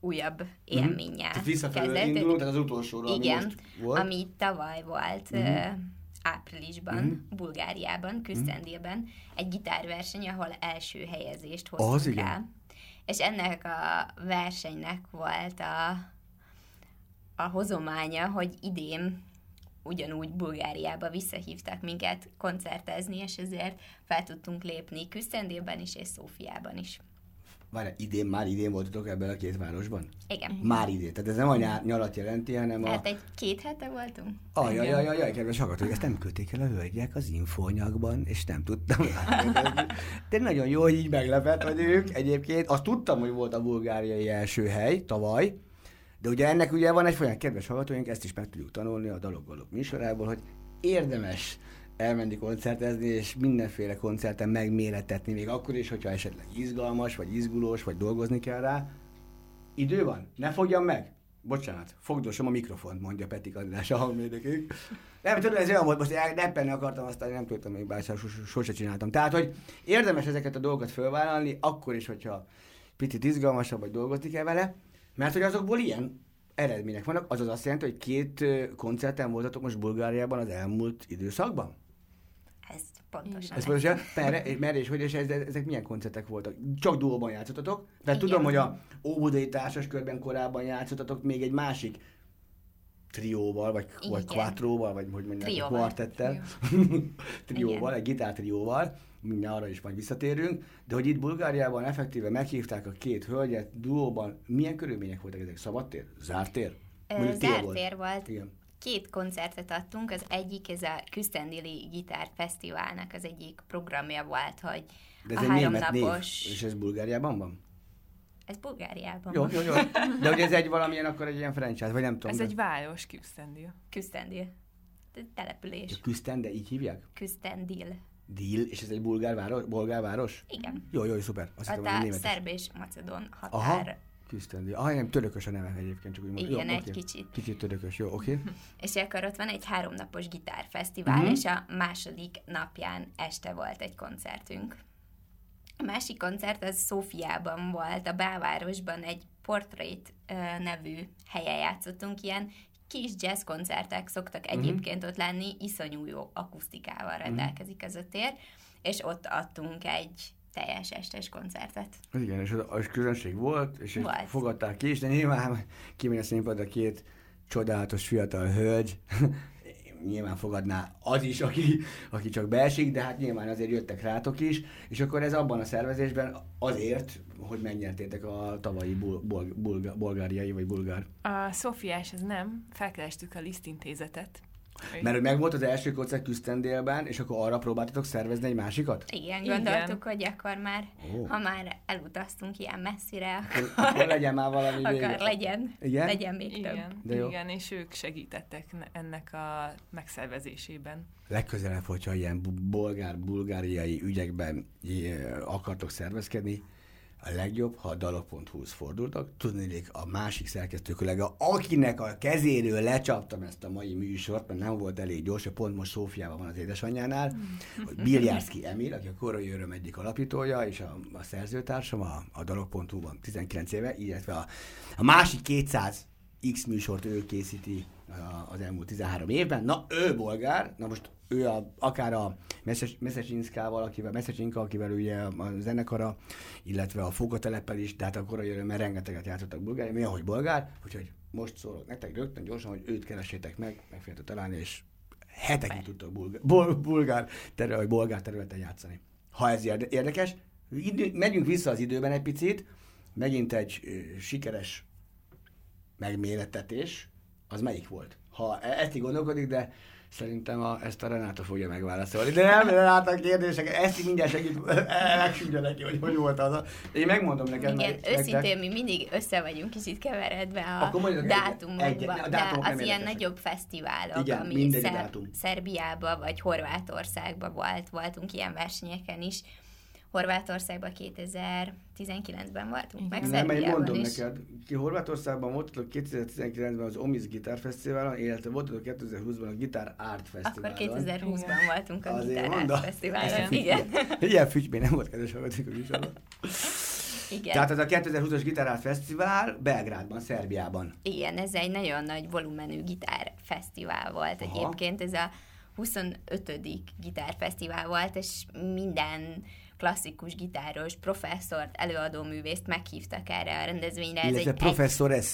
legújabb élménnyel Tehát visszafelől kezdett. indulunk, tehát az utolsóra, ami Igen, most volt. ami tavaly volt Mhm. uh, áprilisban, Mhm. Bulgáriában, Küsztendilben, egy gitárverseny, ahol első helyezést Az hoztunk igen. el. És ennek a versenynek volt a, a hozománya, hogy idén ugyanúgy Bulgáriába visszahívtak minket koncertezni, és ezért fel tudtunk lépni Küsztendilben is, és Szófiában is. Várj, idén, már idén voltatok ebben a két városban? Igen. Már idén. Tehát ez nem a nyár, nyarat jelenti, hanem a... Hát egy két hete voltunk. Ajaj, ajaj, ajaj, kedves hallgatók, ezt nem küldték el a hölgyek az infóanyagban, és nem tudtam. De nagyon jó, hogy így meglepett vagyok egyébként. Azt tudtam, hogy volt a bulgáriai első hely tavaly, de ugye ennek ugye van egy folyamat, kedves hallgatóink, ezt is meg tudjuk tanulni a Dalok Galop műsorából, hogy érdemes elmenni koncertezni, és mindenféle koncerten megméretetni, még akkor is, hogyha esetleg izgalmas, vagy izgulós, vagy dolgozni kell rá. Idő van? Ne fogjam meg? Bocsánat, fogdosom a mikrofont, mondja Peti András a hangmérnökünk. Nem, tudod, ez olyan volt, most reppenni akartam, aztán nem tudtam még bár sos- sose csináltam. Tehát, hogy érdemes ezeket a dolgokat fölvállalni, akkor is, hogyha picit izgalmasabb, vagy dolgozni kell vele, mert hogy azokból ilyen eredmények vannak, azaz azt jelenti, hogy két koncerten voltatok most Bulgáriában az elmúlt időszakban? Ez pontosan. Ez pontosan, merre, merre és hogy, és ez, ezek milyen koncertek voltak? Csak duóban játszottatok? Igen. tudom, hogy a Óbudai társas körben korábban játszottatok még egy másik trióval, vagy, vagy Igen. quattróval, vagy hogy mondják, kvartettel, trióval, egy gitártrióval, mindjárt arra is majd visszatérünk, de hogy itt Bulgáriában effektíve meghívták a két hölgyet duóban, milyen körülmények voltak ezek? Szabadtér? Zárt tér? Ö, Mondjuk tél Zárt tér volt. Igen. Két koncertet adtunk, az egyik ez a Küsztendili Gitár Fesztiválnak az egyik programja volt, hogy De ez a egy három német név, és ez Bulgáriában van? Ez Bulgáriában Jó, jó, jó. De hogy ez egy valamilyen, akkor egy ilyen franchise, vagy nem tudom. Ez de- egy város, Küsztendil. Küsztendil. Település. Küszten, de így hívják? Küsztendil. Deal, és ez egy bulgár város? Bulgár város? Igen. Jó, jó, szuper. Azt Ott a szerb és macedon Aha, határ. Küsztendi. Ah, nem, törökös a neve egyébként, csak úgy mondom. Igen, jó, egy oké. kicsit. Kicsit törökös, jó, oké. És akkor ott van egy háromnapos gitárfesztivál, Mhm. uh-huh. és a második napján este volt egy koncertünk. A másik koncert az Szófiában volt, a belvárosban egy Portrait nevű helyen játszottunk, ilyen kis jazz koncertek szoktak Mhm. egyébként ott lenni, iszonyú jó akusztikával rendelkezik ez a tér, és ott adtunk egy teljes estes koncertet. Igen, és az, az közönség volt, és Volt. fogadták ki is, de nyilván kimegy a színpadra két csodálatos fiatal hölgy, nyilván fogadná az is, aki, aki csak beesik, de hát nyilván azért jöttek rátok is, és akkor ez abban a szervezésben azért, hogy megnyertétek a tavalyi bul, bul, bulga, bulgáriai vagy bulgár. A Szofiás ez nem, felkerestük a Liszt intézetet, Mert hogy megvolt az első koncert Küsztendélben, és akkor arra próbáltatok szervezni egy másikat? Igen, Igen. gondoltuk, hogy akkor már, Ó. ha már elutaztunk ilyen messzire, Akkor, akkor legyen már valami akkor vége. legyen, Igen? legyen még több. Igen, De jó. igen, és ők segítettek ne- ennek a megszervezésében. Legközelebb, hogyha ilyen bu- bolgár-bulgáriai ügyekben eh, akartok szervezkedni, a legjobb, ha a dalok.hu-hoz fordultak. Tudnék, a másik szerkesztő kollega, akinek a kezéről lecsaptam ezt a mai műsort, mert nem volt elég gyors, pont most Szófiában van az édesanyjánál, hogy Biljárszki Emil, aki a Korai Öröm egyik alapítója, és a, a szerzőtársam a, a dalok.hu-ban 19 éve, illetve a, a másik 200 X műsort ő készíti az elmúlt 13 évben. Na, ő bolgár, na most ő a, akár a Meszecsinszkával, akivel, Meszecsinka, akivel ugye a zenekara, illetve a Fogatelepel is, tehát a korai örömmel rengeteget játszottak bulgári, mi ahogy bolgár, úgyhogy most szólok nektek rögtön gyorsan, hogy őt keresétek meg, meg fogjátok találni, és hetekig tudtok bulgár, bul, bulgár terület, vagy bolgár területen játszani. Ha ez érde- érdekes, idő, megyünk vissza az időben egy picit, megint egy sikeres megmérettetés, az melyik volt? Ha e- ezt így gondolkodik, de szerintem a, ezt a Renáta fogja megválaszolni. De nem, Renáta kérdések, ezt így mindjárt segít, megsúgja neki, hogy hogy volt az. a- Én megmondom neked. Igen, meg- nektek. őszintén mi mindig össze vagyunk kicsit keveredve a egy- dátumokba, egy- a de dátumok az ilyen nagyobb fesztiválok, Igen, ami Szer- dátum. Szerbiába vagy Horvátországba volt, voltunk ilyen versenyeken is. Horvátországban 2019-ben voltunk, meg Nem, mert én mondom is. neked, ki Horvátországban voltatok 2019-ben az Omis Gitár Fesztiválon, illetve voltatok 2020-ban a Gitár Art Fesztiválon. Akkor 2020-ban voltunk a Azért Gitár mondom. Art Fesztiválon. Igen. Ilyen fügyb még nem volt kedves hallgatók a műsorban. Igen. Tehát ez a 2020-as Gitár Art Fesztivál Belgrádban, Szerbiában. Igen, ez egy nagyon nagy volumenű gitárfesztivál volt Aha. egyébként. Ez a 25. gitárfesztivál volt, és minden klasszikus gitáros, professzort, előadó művészt meghívtak erre a rendezvényre. Ez Illetve egy, professzor egy,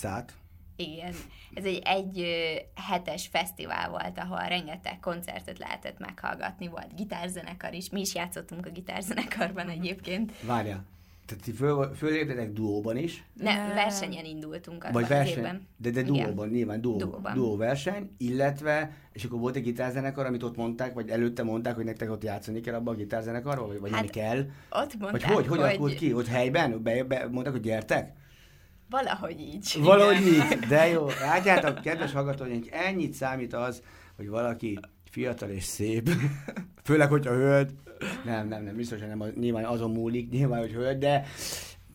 igen, ez egy egy hetes fesztivál volt, ahol rengeteg koncertet lehetett meghallgatni, volt gitárzenekar is, mi is játszottunk a gitárzenekarban egyébként. Várjál. Tehát ti föl, föléptetek duóban is, Nem, Nem. versenyen indultunk abban vagy az verseny, évben. de, de Igen. duóban, nyilván duó, Duóban. duó verseny, illetve, és akkor volt egy gitárzenekar, amit ott mondták, vagy előtte mondták, hogy nektek ott játszani kell abban a gitárzenekarban, vagy, vagy Hát, kell. Ott Vagy mondták, hogy, hogy alakult ki? Ott helyben? Be, be, mondták, hogy gyertek? Valahogy így. Valahogy így, de jó. Látjátok, kedves hallgatóink, ennyit számít az, hogy valaki fiatal és szép, főleg, hogyha hölgy, nem, nem, nem, biztos, hogy nem, nyilván azon múlik, nyilván, hogy hölgy, de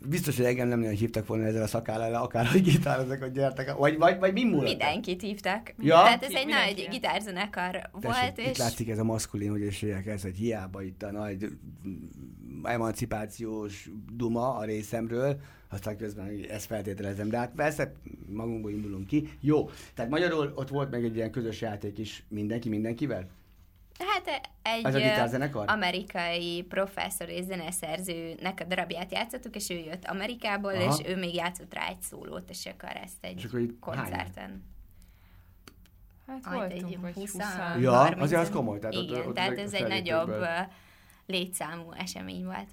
biztos, hogy engem nem nagyon hívtak volna ezzel a szakállal, akár, hogy gitározok, hogy gyertek, vagy, vagy, vagy mi múlott? Mindenkit hívtak. Ja? Tehát ez egy Mindenki. nagy gitárzenekar volt, Tessék, és itt látszik ez a maszkulin ügyességek, ez egy hiába itt a nagy mm, emancipációs duma a részemről, aztán közben ezt feltételezem, de hát persze magunkból indulunk ki. Jó, tehát magyarul ott volt meg egy ilyen közös játék is mindenki mindenkivel? Hát egy Ez a gitárzenekar? amerikai professzor és zeneszerzőnek a darabját játszottuk, és ő jött Amerikából, Aha. és ő még játszott rá egy szólót, és akkor ezt egy És akkor koncerten. Hát egy voltunk, vagy 20 20 Ja, 30 azért az komoly, tehát ott- Igen, ott tehát ezek ez egy nagyobb létszámú esemény volt.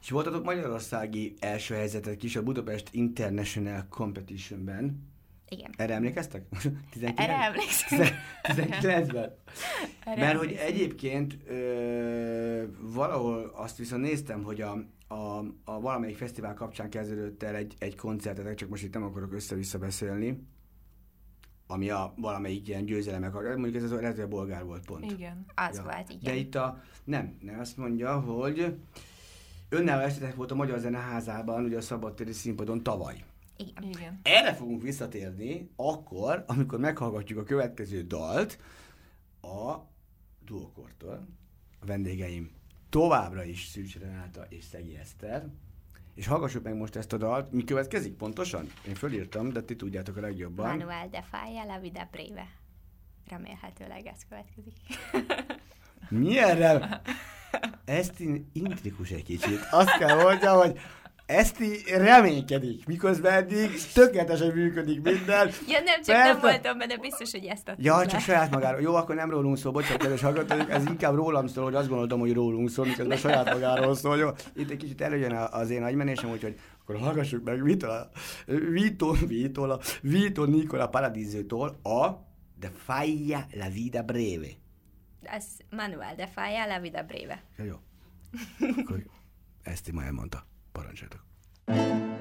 És voltatok magyarországi első helyzetek is a Budapest International Competitionben. Igen. Erre emlékeztek? 19? Erre emlékszem. 19-ben? Erre Mert hogy egyébként ö, valahol azt viszont néztem, hogy a, a, a valamelyik fesztivál kapcsán kezdődött el egy, egy koncertetek, csak most itt nem akarok össze-vissza beszélni, ami a valamelyik ilyen győzelemek, mondjuk ez az lehet, hogy a bolgár volt pont. Igen. Az volt, igen. De itt a, nem, nem azt mondja, hogy önálló estetek volt a Magyar Zeneházában, ugye a Szabadtéri színpadon tavaly. Igen. Igen. Erre fogunk visszatérni akkor, amikor meghallgatjuk a következő dalt a duokortól. A vendégeim továbbra is Szűcs Renáta és Szegi Eszter. És hallgassuk meg most ezt a dalt. Mi következik pontosan? Én fölírtam, de ti tudjátok a legjobban. Manuel de Falla, La Vida Breve. Remélhetőleg ez következik. Milyenre? Eszti intrikus egy kicsit. Azt kell mondjam, hogy Eszti reménykedik, miközben eddig tökéletesen működik minden. Ja, nem, csak Persze. nem voltam benne, biztos, hogy ezt adtuk Ja, le. csak saját magáról. Jó, akkor nem rólunk szól, bocsánat, kedves hallgatók, ez inkább rólam szól, hogy azt gondoltam, hogy rólunk szól, miközben saját magáról szól. Jó, itt egy kicsit előjön az én agymenésem, úgyhogy akkor hallgassuk meg Vito, Vito, Vito, Vito Nicola Paradizőtól a De faglia la vida breve. Ez Manuel de Falla, La Vida Breve. Ja, jó. Akkor ezt ma elmondta. Parancsoljatok.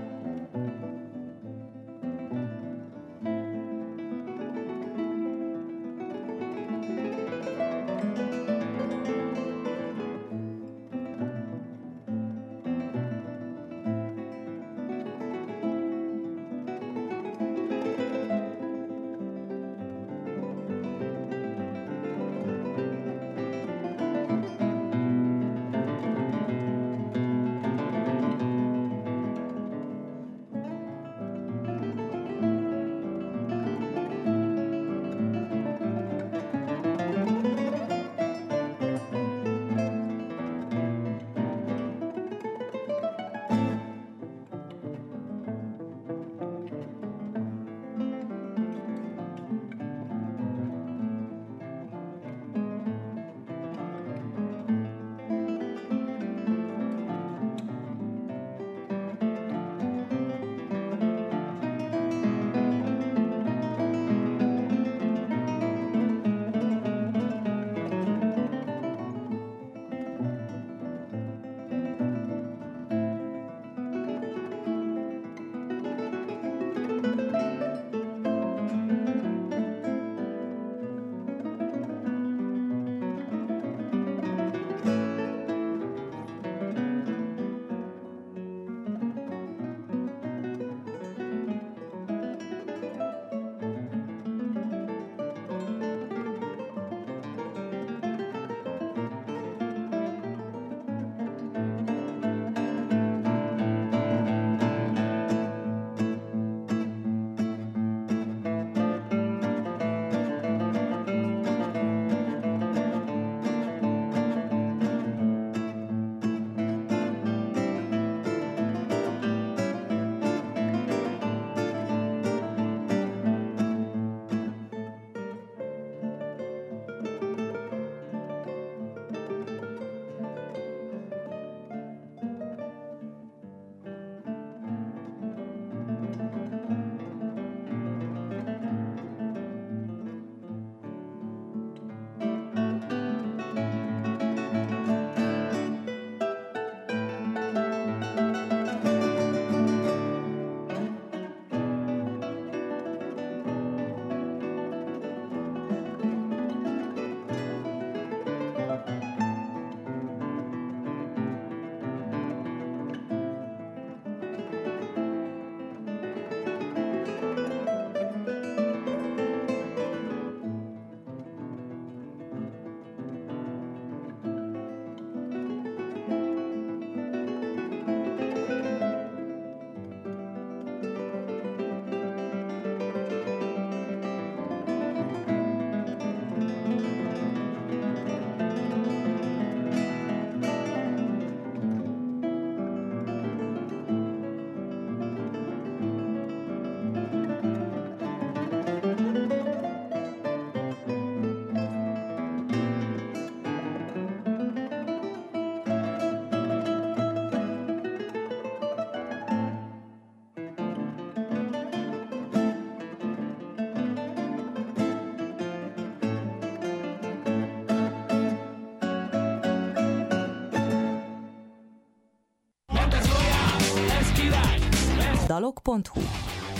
dalok.hu.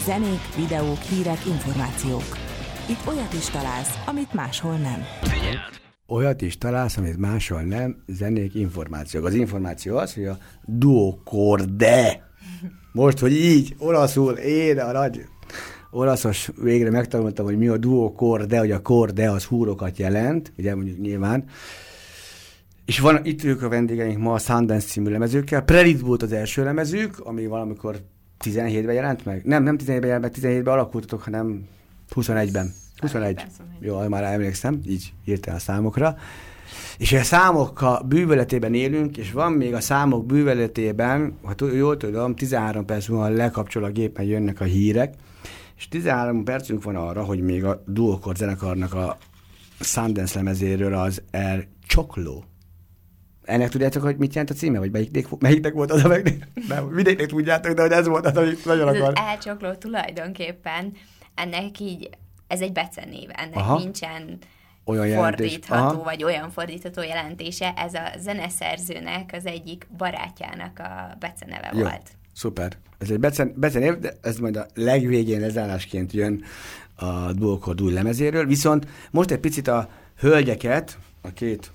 Zenék, videók, hírek, információk. Itt olyat is találsz, amit máshol nem. Olyat is találsz, amit máshol nem, zenék, információk. Az információ az, hogy a duokorde. Most, hogy így, olaszul, én a nagy olaszos végre megtanultam, hogy mi a duokorde, hogy a korde az húrokat jelent, ugye mondjuk nyilván. És van itt ők a vendégeink ma a Sundance című lemezőkkel. Prelit volt az első lemezük, ami valamikor 17-ben jelent meg? Nem, nem 17-ben jelent meg, 17-ben alakultatok, hanem 21-ben. 21. Jó, már emlékszem, így írtál a számokra. És a számok a bűvöletében élünk, és van még a számok bűvöletében, ha jól tudom, 13 perc múlva lekapcsol a gépen jönnek a hírek, és 13 percünk van arra, hogy még a Duokor zenekarnak a Sundance lemezéről az El Csokló ennek tudjátok, hogy mit jelent a címe? Vagy melyiknek, melyiknek volt az a meg? Nem, mindegyiknek tudjátok, de hogy ez volt az, amit nagyon Ez akar. az elcsokló tulajdonképpen ennek így ez egy becenév, ennek Aha. nincsen Olyan jelentés. fordítható, Aha. vagy olyan fordítható jelentése. Ez a zeneszerzőnek az egyik barátjának a beceneve Jó, volt. szuper. Ez egy becen, becenév, de ez majd a legvégén lezárásként jön a Duokord új lemezéről. Viszont most egy picit a hölgyeket, a két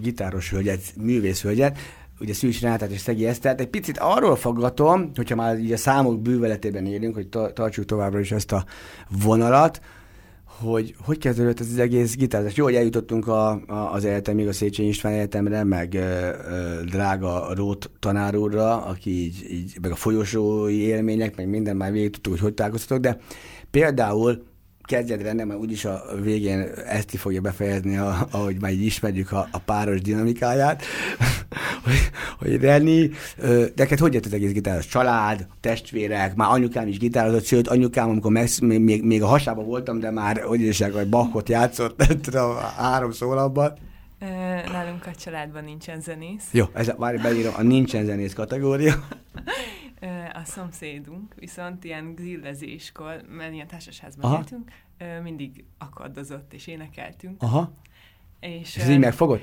gitáros hölgyet, művész hölgyet, ugye Szűcs Rátát és Szegi Esztert, egy picit arról faggatom, hogyha már így a számok bűveletében élünk, hogy ta- tartsuk továbbra is ezt a vonalat, hogy hogy kezdődött ez az egész gitározás. Jó, hogy eljutottunk a, a, az egyetemig, a Széchenyi István Egyetemre, meg ö, ö, drága Rót tanár úrra, aki így, így, meg a folyosói élmények, meg minden már végig tudtuk, hogy hogy találkoztatok, de például kezdjed rendben, mert úgyis a végén Eszti fogja befejezni, a, ahogy már így ismerjük a, a páros dinamikáját, hogy, hogy Reni, ö, neked hogy jött az egész gitáros? Család, testvérek, már anyukám is gitározott, sőt, anyukám, amikor megsz, még, még, a hasában voltam, de már, hogy is hogy Bachot játszott, tudom, három szólapban. Ö, Nálunk a családban nincsen zenész. Jó, ez várj, beírom, a nincsen zenész kategória. A szomszédunk viszont ilyen grillezéskor, mert ilyen társasházban Aha. éltünk, mindig akkordozott és énekeltünk. Aha, És, ez így megfogott?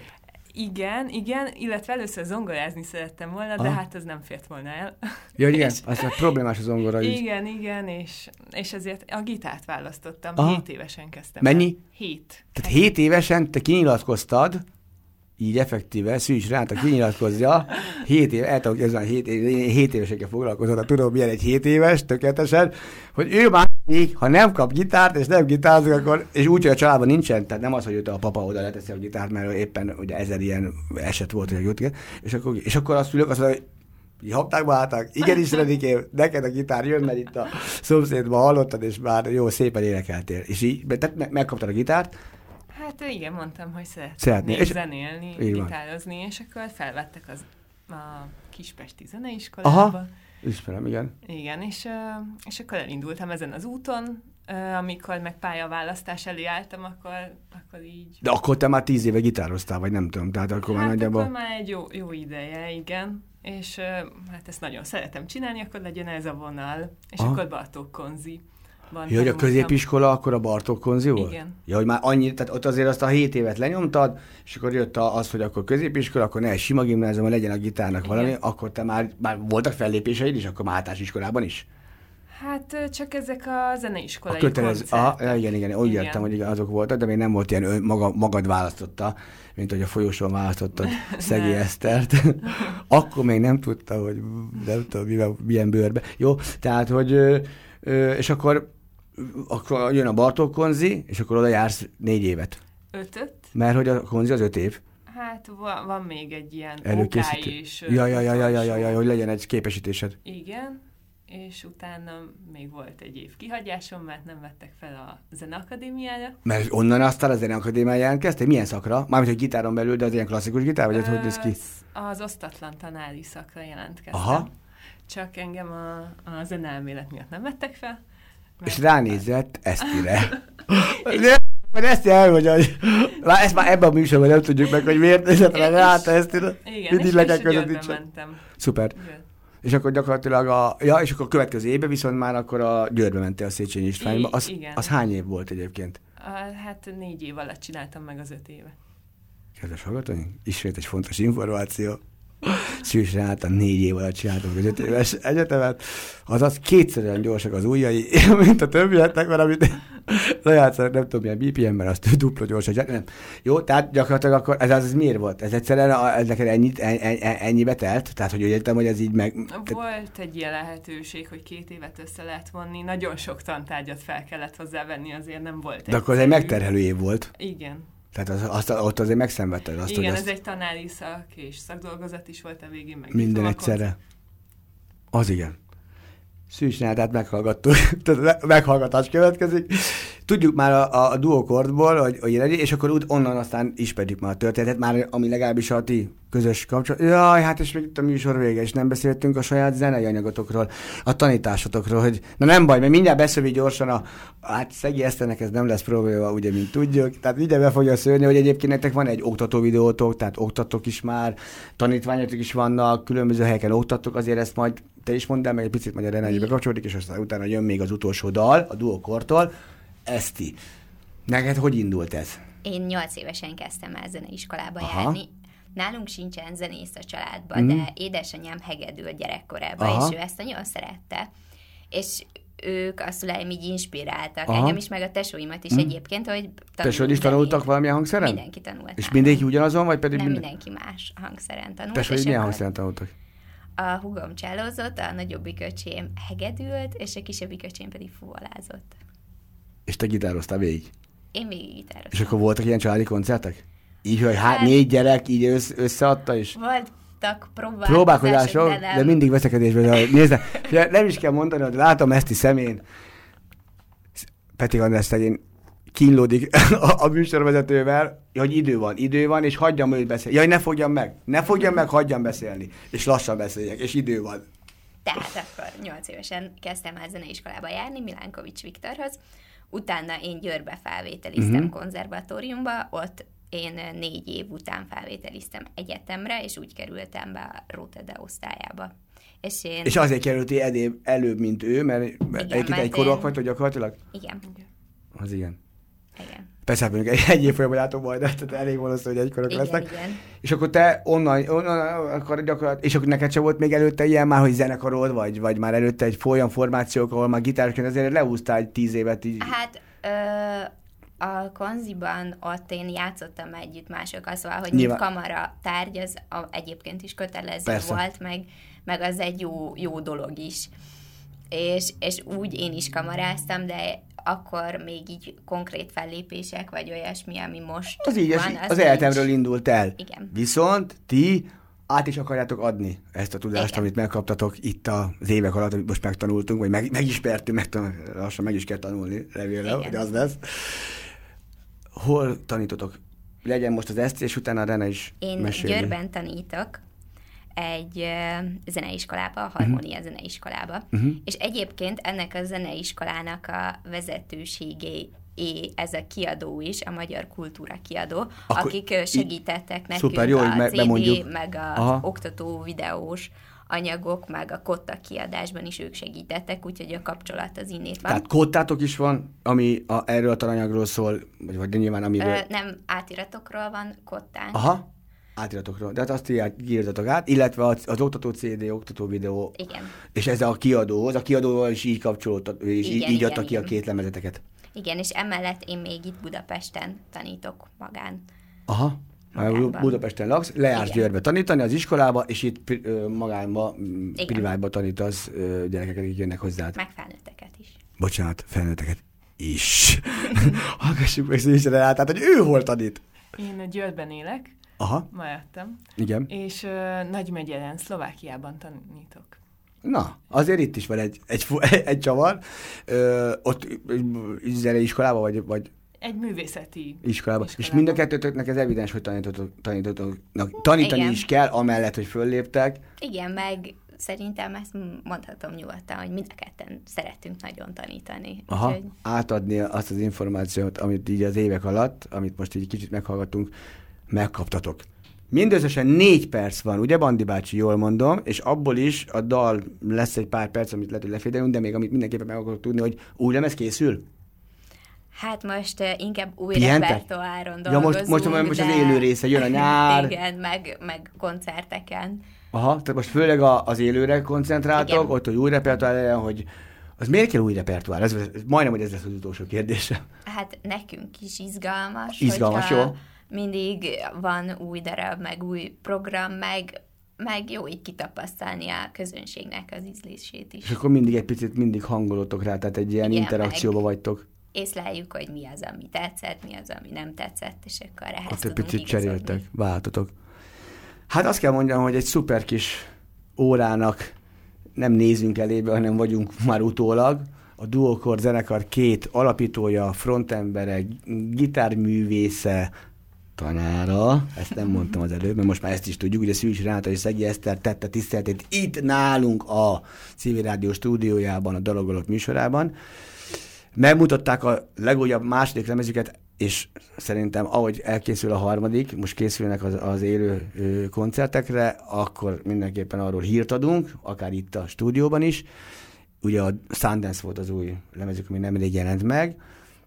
Igen, igen, illetve először zongorázni szerettem volna, de Aha. hát ez nem fért volna el. Ja, igen, És- az a problémás az ongora is. Igen, igen, és, és ezért a gitárt választottam. Aha. Aha. Hét évesen kezdtem. Mennyi? El. Hét. Tehát 7 évesen te kinyilatkoztad, így effektíve, Szűcs Ráta kinyilatkozja, 7 év, el tudok ezzel 7, 7 évesekkel foglalkozott, tudom milyen egy 7 éves, tökéletesen, hogy ő már még, ha nem kap gitárt, és nem gitározik, akkor, és úgy, hogy a családban nincsen, tehát nem az, hogy őt a papa oda leteszi a gitárt, mert éppen ugye ezer ilyen eset volt, hogy jut, és akkor, és akkor azt ülök, azt mondja, hogy így haptákba álltak, igenis, Redikém, neked a gitár jön, mert itt a szomszédban hallottad, és már jó, szépen énekeltél. És így, tehát me- megkaptad a gitárt, Hát igen, mondtam, hogy szeretnék Szeretné. És- zenélni, Így gitározni, és akkor felvettek az a Kispesti Zeneiskolába. Aha. ismerem, igen. Igen, és, és akkor elindultam ezen az úton, amikor meg pályaválasztás elé álltam, akkor, akkor így... De akkor te már tíz éve gitároztál, vagy nem tudom, tehát akkor már hát nagyjából... akkor már egy jó, jó ideje, igen. És hát ezt nagyon szeretem csinálni, akkor legyen ez a vonal. És Aha. akkor Bartók Konzi. Van, Ja, hogy a középiskola akkor a Bartók konzi volt? Igen. Ja, hogy már annyi, tehát ott azért azt a 7 évet lenyomtad, és akkor jött az, hogy akkor középiskola, akkor ne sima gimnázium, legyen a gitárnak Igen. valami, akkor te már, már voltak fellépéseid is, akkor már általános iskolában is? Hát csak ezek a zeneiskolai A kötelező, koncertek. aha, igen, igen, úgy Igen. értem, hogy igen, azok voltak, de még nem volt ilyen ön, maga, magad választotta, mint hogy a folyosón választottad Szegi. Esztert. Akkor még nem tudta, hogy nem tudom, milyen bőrbe. Jó, tehát, hogy és akkor, akkor jön a Bartók konzi, és akkor oda jársz négy évet. Ötöt. Mert hogy a konzi az öt év Hát van, van még egy ilyen előkészítő. Ö, Ja, ja, ja, ja, ja, ja, ja, hogy legyen egy képesítésed. Igen, és utána még volt egy év kihagyásom, mert nem vettek fel a Zeneakadémiára. Mert onnan aztán a Zeneakadémián jelentkeztél? Milyen szakra? Mármint, hogy gitáron belül, de az ilyen klasszikus gitár, vagy ez hogy néz ki? Az, az osztatlan tanári szakra jelentkeztem. Aha. Csak engem a, a zeneelmélet miatt nem vettek fel. És ránézett Esztire. Majd ezt elmondja, hogy már ezt már ebben a műsorban nem tudjuk meg, hogy miért nézett rá te Esztire. Igen, és, le és kell Győrbe közvetítsen. mentem. Szuper. Győr. És akkor gyakorlatilag a... Ja, és akkor a következő évben viszont már akkor a Győrbe mentél a Széchenyi Istványba. I- Az, igen. az hány év volt egyébként? A, hát négy év alatt csináltam meg az öt éve. Kedves hallgatóink, ismét egy fontos információ. Szűs Renáta négy év alatt csináltam az öt éves egyetemet, azaz kétszer olyan gyorsak az ujjai, mint a többieknek, mert amit lejátszanak, nem tudom milyen BPM-ben, azt dupla gyorsak. Nem. Jó, tehát gyakorlatilag akkor ez, ez miért volt? Ez egyszerűen a- ez neked ennyit, en, en, ennyibe telt? Tehát, hogy értem, hogy ez így meg... Volt egy ilyen lehetőség, hogy két évet össze lehet vonni. Nagyon sok tantárgyat fel kellett hozzávenni, azért nem volt De akkor ez egy megterhelő év volt. Igen. Tehát az, azt, ott azért megszenvedted azt, Igen, hogy ez azt egy tanári szak, és szakdolgozat is volt a végén, meg minden egyszerre. Az igen. Szűcs Renátát meghallgattuk, tehát meghallgatás következik. Tudjuk már a, a, duokordból, hogy, hogy ready, és akkor úgy onnan aztán ismerjük már a történetet, már ami legalábbis a ti közös kapcsolat. Jaj, hát és még itt a műsor vége, és nem beszéltünk a saját zenei anyagotokról, a tanításotokról, hogy na nem baj, mert mindjárt beszövi gyorsan a, hát Szegi Eszternek ez nem lesz probléma, ugye, mint tudjuk, tehát mindjárt be fogja szőni, hogy egyébként nektek van egy oktató videótok, tehát oktatok is már, tanítványotok is vannak, különböző helyeken oktattok, azért ezt majd te is mondd el, meg egy picit majd a Renály bekapcsolódik, és aztán utána jön még az utolsó dal, a duokortól, Eszti, neked hogy indult ez? Én nyolc évesen kezdtem el zeneiskolába Aha. járni. Nálunk sincsen zenész a családban, mm. de édesanyám hegedült gyerekkorában, Aha. és ő ezt nagyon szerette. És ők a szüleim így inspiráltak. Aha. Engem is, meg a tesóimat is egyébként, hogy Tesód is zenét. tanultak valamilyen hangszeren? Mindenki tanult. És mindenki ugyanazon, vagy pedig Nem, minden... mindenki más hangszeren tanult. Tesóid milyen hangszeren tanultak? A hugom csellózott, a nagyobbik öcsém hegedült, és a kisebbik öcsém pedig fuvolázott. És te gitároztál végig. Én végig gitároztam. És akkor voltak ilyen családi koncertek? Így, hogy hát, Hát- négy gyerek így össz, összeadta, és Voltak próbálkozások, próbálkozások, de, de, nem. mindig veszekedésben. Nézd, nem is kell mondani, hogy látom ezt is szemén. Peti András szegény kínlódik a, a műsorvezetővel, hogy idő van, idő van, és hagyjam őt beszélni. Jaj, ne fogjam meg, ne fogjam meg, hagyjam beszélni. És lassan beszéljek, és idő van. Tehát akkor 8 évesen kezdtem el zeneiskolába járni Milánkovics Viktorhoz, utána én Győrbe felvételiztem uh-huh. konzervatóriumba, ott én négy év után felvételiztem egyetemre, és úgy kerültem be a Rótede osztályába. És én... És azért kerültél edébb, előbb, mint ő, mert egyébként mert egy korúak én- vagytok gyakorlatilag? Igen, Az igen. igen. Persze, hát mondjuk egy, egy évfolyamban látom majd, tehát elég valószínű, hogy egykorok Igen, lesznek. igen. És akkor te onnan, onnan akkor gyakorlatilag, és akkor neked sem volt még előtte ilyen már, hogy zenekarod, vagy, vagy már előtte egy folyam formációk, ahol már gitárosként azért leúztál egy tíz évet így. Hát ö, a konziban ott én játszottam együtt másokkal, szóval, hogy Nyilván- mint kamara tárgy, az a, egyébként is kötelező Persze. volt, meg, meg az egy jó, jó dolog is. És, és úgy én is kamaráztam, de akkor még így konkrét fellépések, vagy olyasmi, ami most Az így, az, van, az nincs. egyetemről indult el. Igen. Viszont ti át is akarjátok adni ezt a tudást, Igen. amit megkaptatok itt az évek alatt, amit most megtanultunk, vagy meg, megismertünk, megtanul, lassan meg is kell tanulni, remélem, hogy az lesz. Hol tanítotok? Legyen most az ezt, és utána a Rene is Én mesélni. Győrben tanítok egy zeneiskolába, a Mhm. Harmónia zeneiskolába, uh-huh. és egyébként ennek a zeneiskolának a vezetőségé é, ez a kiadó is, a Magyar Kultúra kiadó, Akkor akik segítettek nekünk Szuper, jó, a CD, bemondjuk. meg a Aha. oktató videós anyagok, meg a Kotta kiadásban is ők segítettek, úgyhogy a kapcsolat az innét van. Tehát kódtátok is van, ami a, erről a tananyagról szól, vagy, vagy nyilván amiről... Ö, nem átiratokról van Kottánk. Aha, átiratokról. De hát azt írják- írtatok át, illetve az, az oktató CD, oktató videó, Igen. és ez a kiadóhoz, a kiadóval is így kapcsolódott, és Igen, így, adta ki a igen. két lemezeteket. Igen, és emellett én még itt Budapesten tanítok magán. Aha. Magánban. Budapesten laksz, lejársz Igen. Győrbe tanítani az iskolába, és itt magánba, Igen. privátba tanítasz gyerekeket, akik jönnek hozzád. Meg felnőtteket is. Bocsánat, felnőtteket is. Hallgassuk meg szívesen rá, tehát, hogy ő hol tanít. Én Győrben élek, Aha, ma jöttem, igen. és uh, Nagymegyeren, Szlovákiában tanítok. Na, azért itt is van egy, egy, egy csavar. Ö, ott zenei iskolába, vagy, vagy Egy művészeti iskolába. És Iskolában. mind a kettőtöknek ez evidens, hogy tanítotok, tanítotok, tanítani Igen. is kell, amellett, hogy fölléptek. Igen, meg szerintem ezt mondhatom nyugodtan, hogy mind a ketten szeretünk nagyon tanítani. Aha, Úgyhogy átadni azt az információt, amit így az évek alatt, amit most így kicsit meghallgatunk, megkaptatok. Mindösszesen négy perc van, ugye Bandi bácsi, jól mondom, és abból is a dal lesz egy pár perc, amit lehet, hogy lefédelünk, de még amit mindenképpen meg akarok tudni, hogy új lemez készül? hát most uh, inkább új Pihentek? repertoáron Ja, most- dolgozunk, most- most az de... élő része, jön a nyár. Igen, meg, meg koncerteken. Aha, tehát most főleg a, az élőre koncentráltok, Igen. ott, hogy új repertoár legyen, hogy az miért kell új repertoár? Ez, ez, majdnem, hogy ez lesz az utolsó kérdése. Hát nekünk is izgalmas. Izgalmas, hogyha jó. Mindig van új darab, meg új program, meg, meg jó így kitapasztalni a közönségnek az ízlését is. És akkor mindig egy picit mindig hangolotok rá, tehát egy ilyen Igen, interakcióba vagytok. Észleljük, hogy mi az, ami tetszett, mi az, ami nem tetszett, és akkor ehhez Ott egy picit igazodni. cseréltek, váltotok. Hát azt kell mondjam, hogy egy szuper kis órának nem nézünk elébe, hanem vagyunk már utólag. A Duokor zenekar két alapítója, frontembere, gitárművésze, tanára, ezt nem mondtam az előbb, mert most már ezt is tudjuk, ugye Szűcs Renáta és Szegyi Eszter tette tiszteletét itt nálunk a Civil Rádió stúdiójában, a Dalogolok műsorában. Megmutatták a legújabb második lemezüket, és szerintem ahogy elkészül a harmadik, most készülnek az, az élő ö, koncertekre, akkor mindenképpen arról hírt adunk, akár itt a stúdióban is. Ugye a Sundance volt az új lemezük, ami nemrég jelent meg,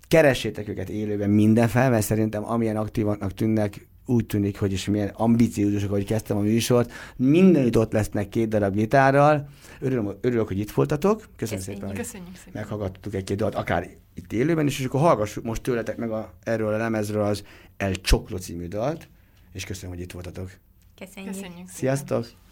keressétek őket élőben mindenfelvel, mert szerintem amilyen aktívaknak tűnnek, úgy tűnik, hogy is milyen ambiciózusok, hogy kezdtem a műsort. Mindenütt ott lesznek két darab gitárral. Örülök, örülök hogy itt voltatok. Köszönöm Köszönjük. szépen, Köszönjük szépen. meghallgattuk egy-két dalt, akár itt élőben is, és akkor hallgassuk most tőletek meg a, erről a lemezről az El Csoklo című dalt, és köszönöm, hogy itt voltatok. Köszönjük. Köszönjük Sziasztok! Szépen.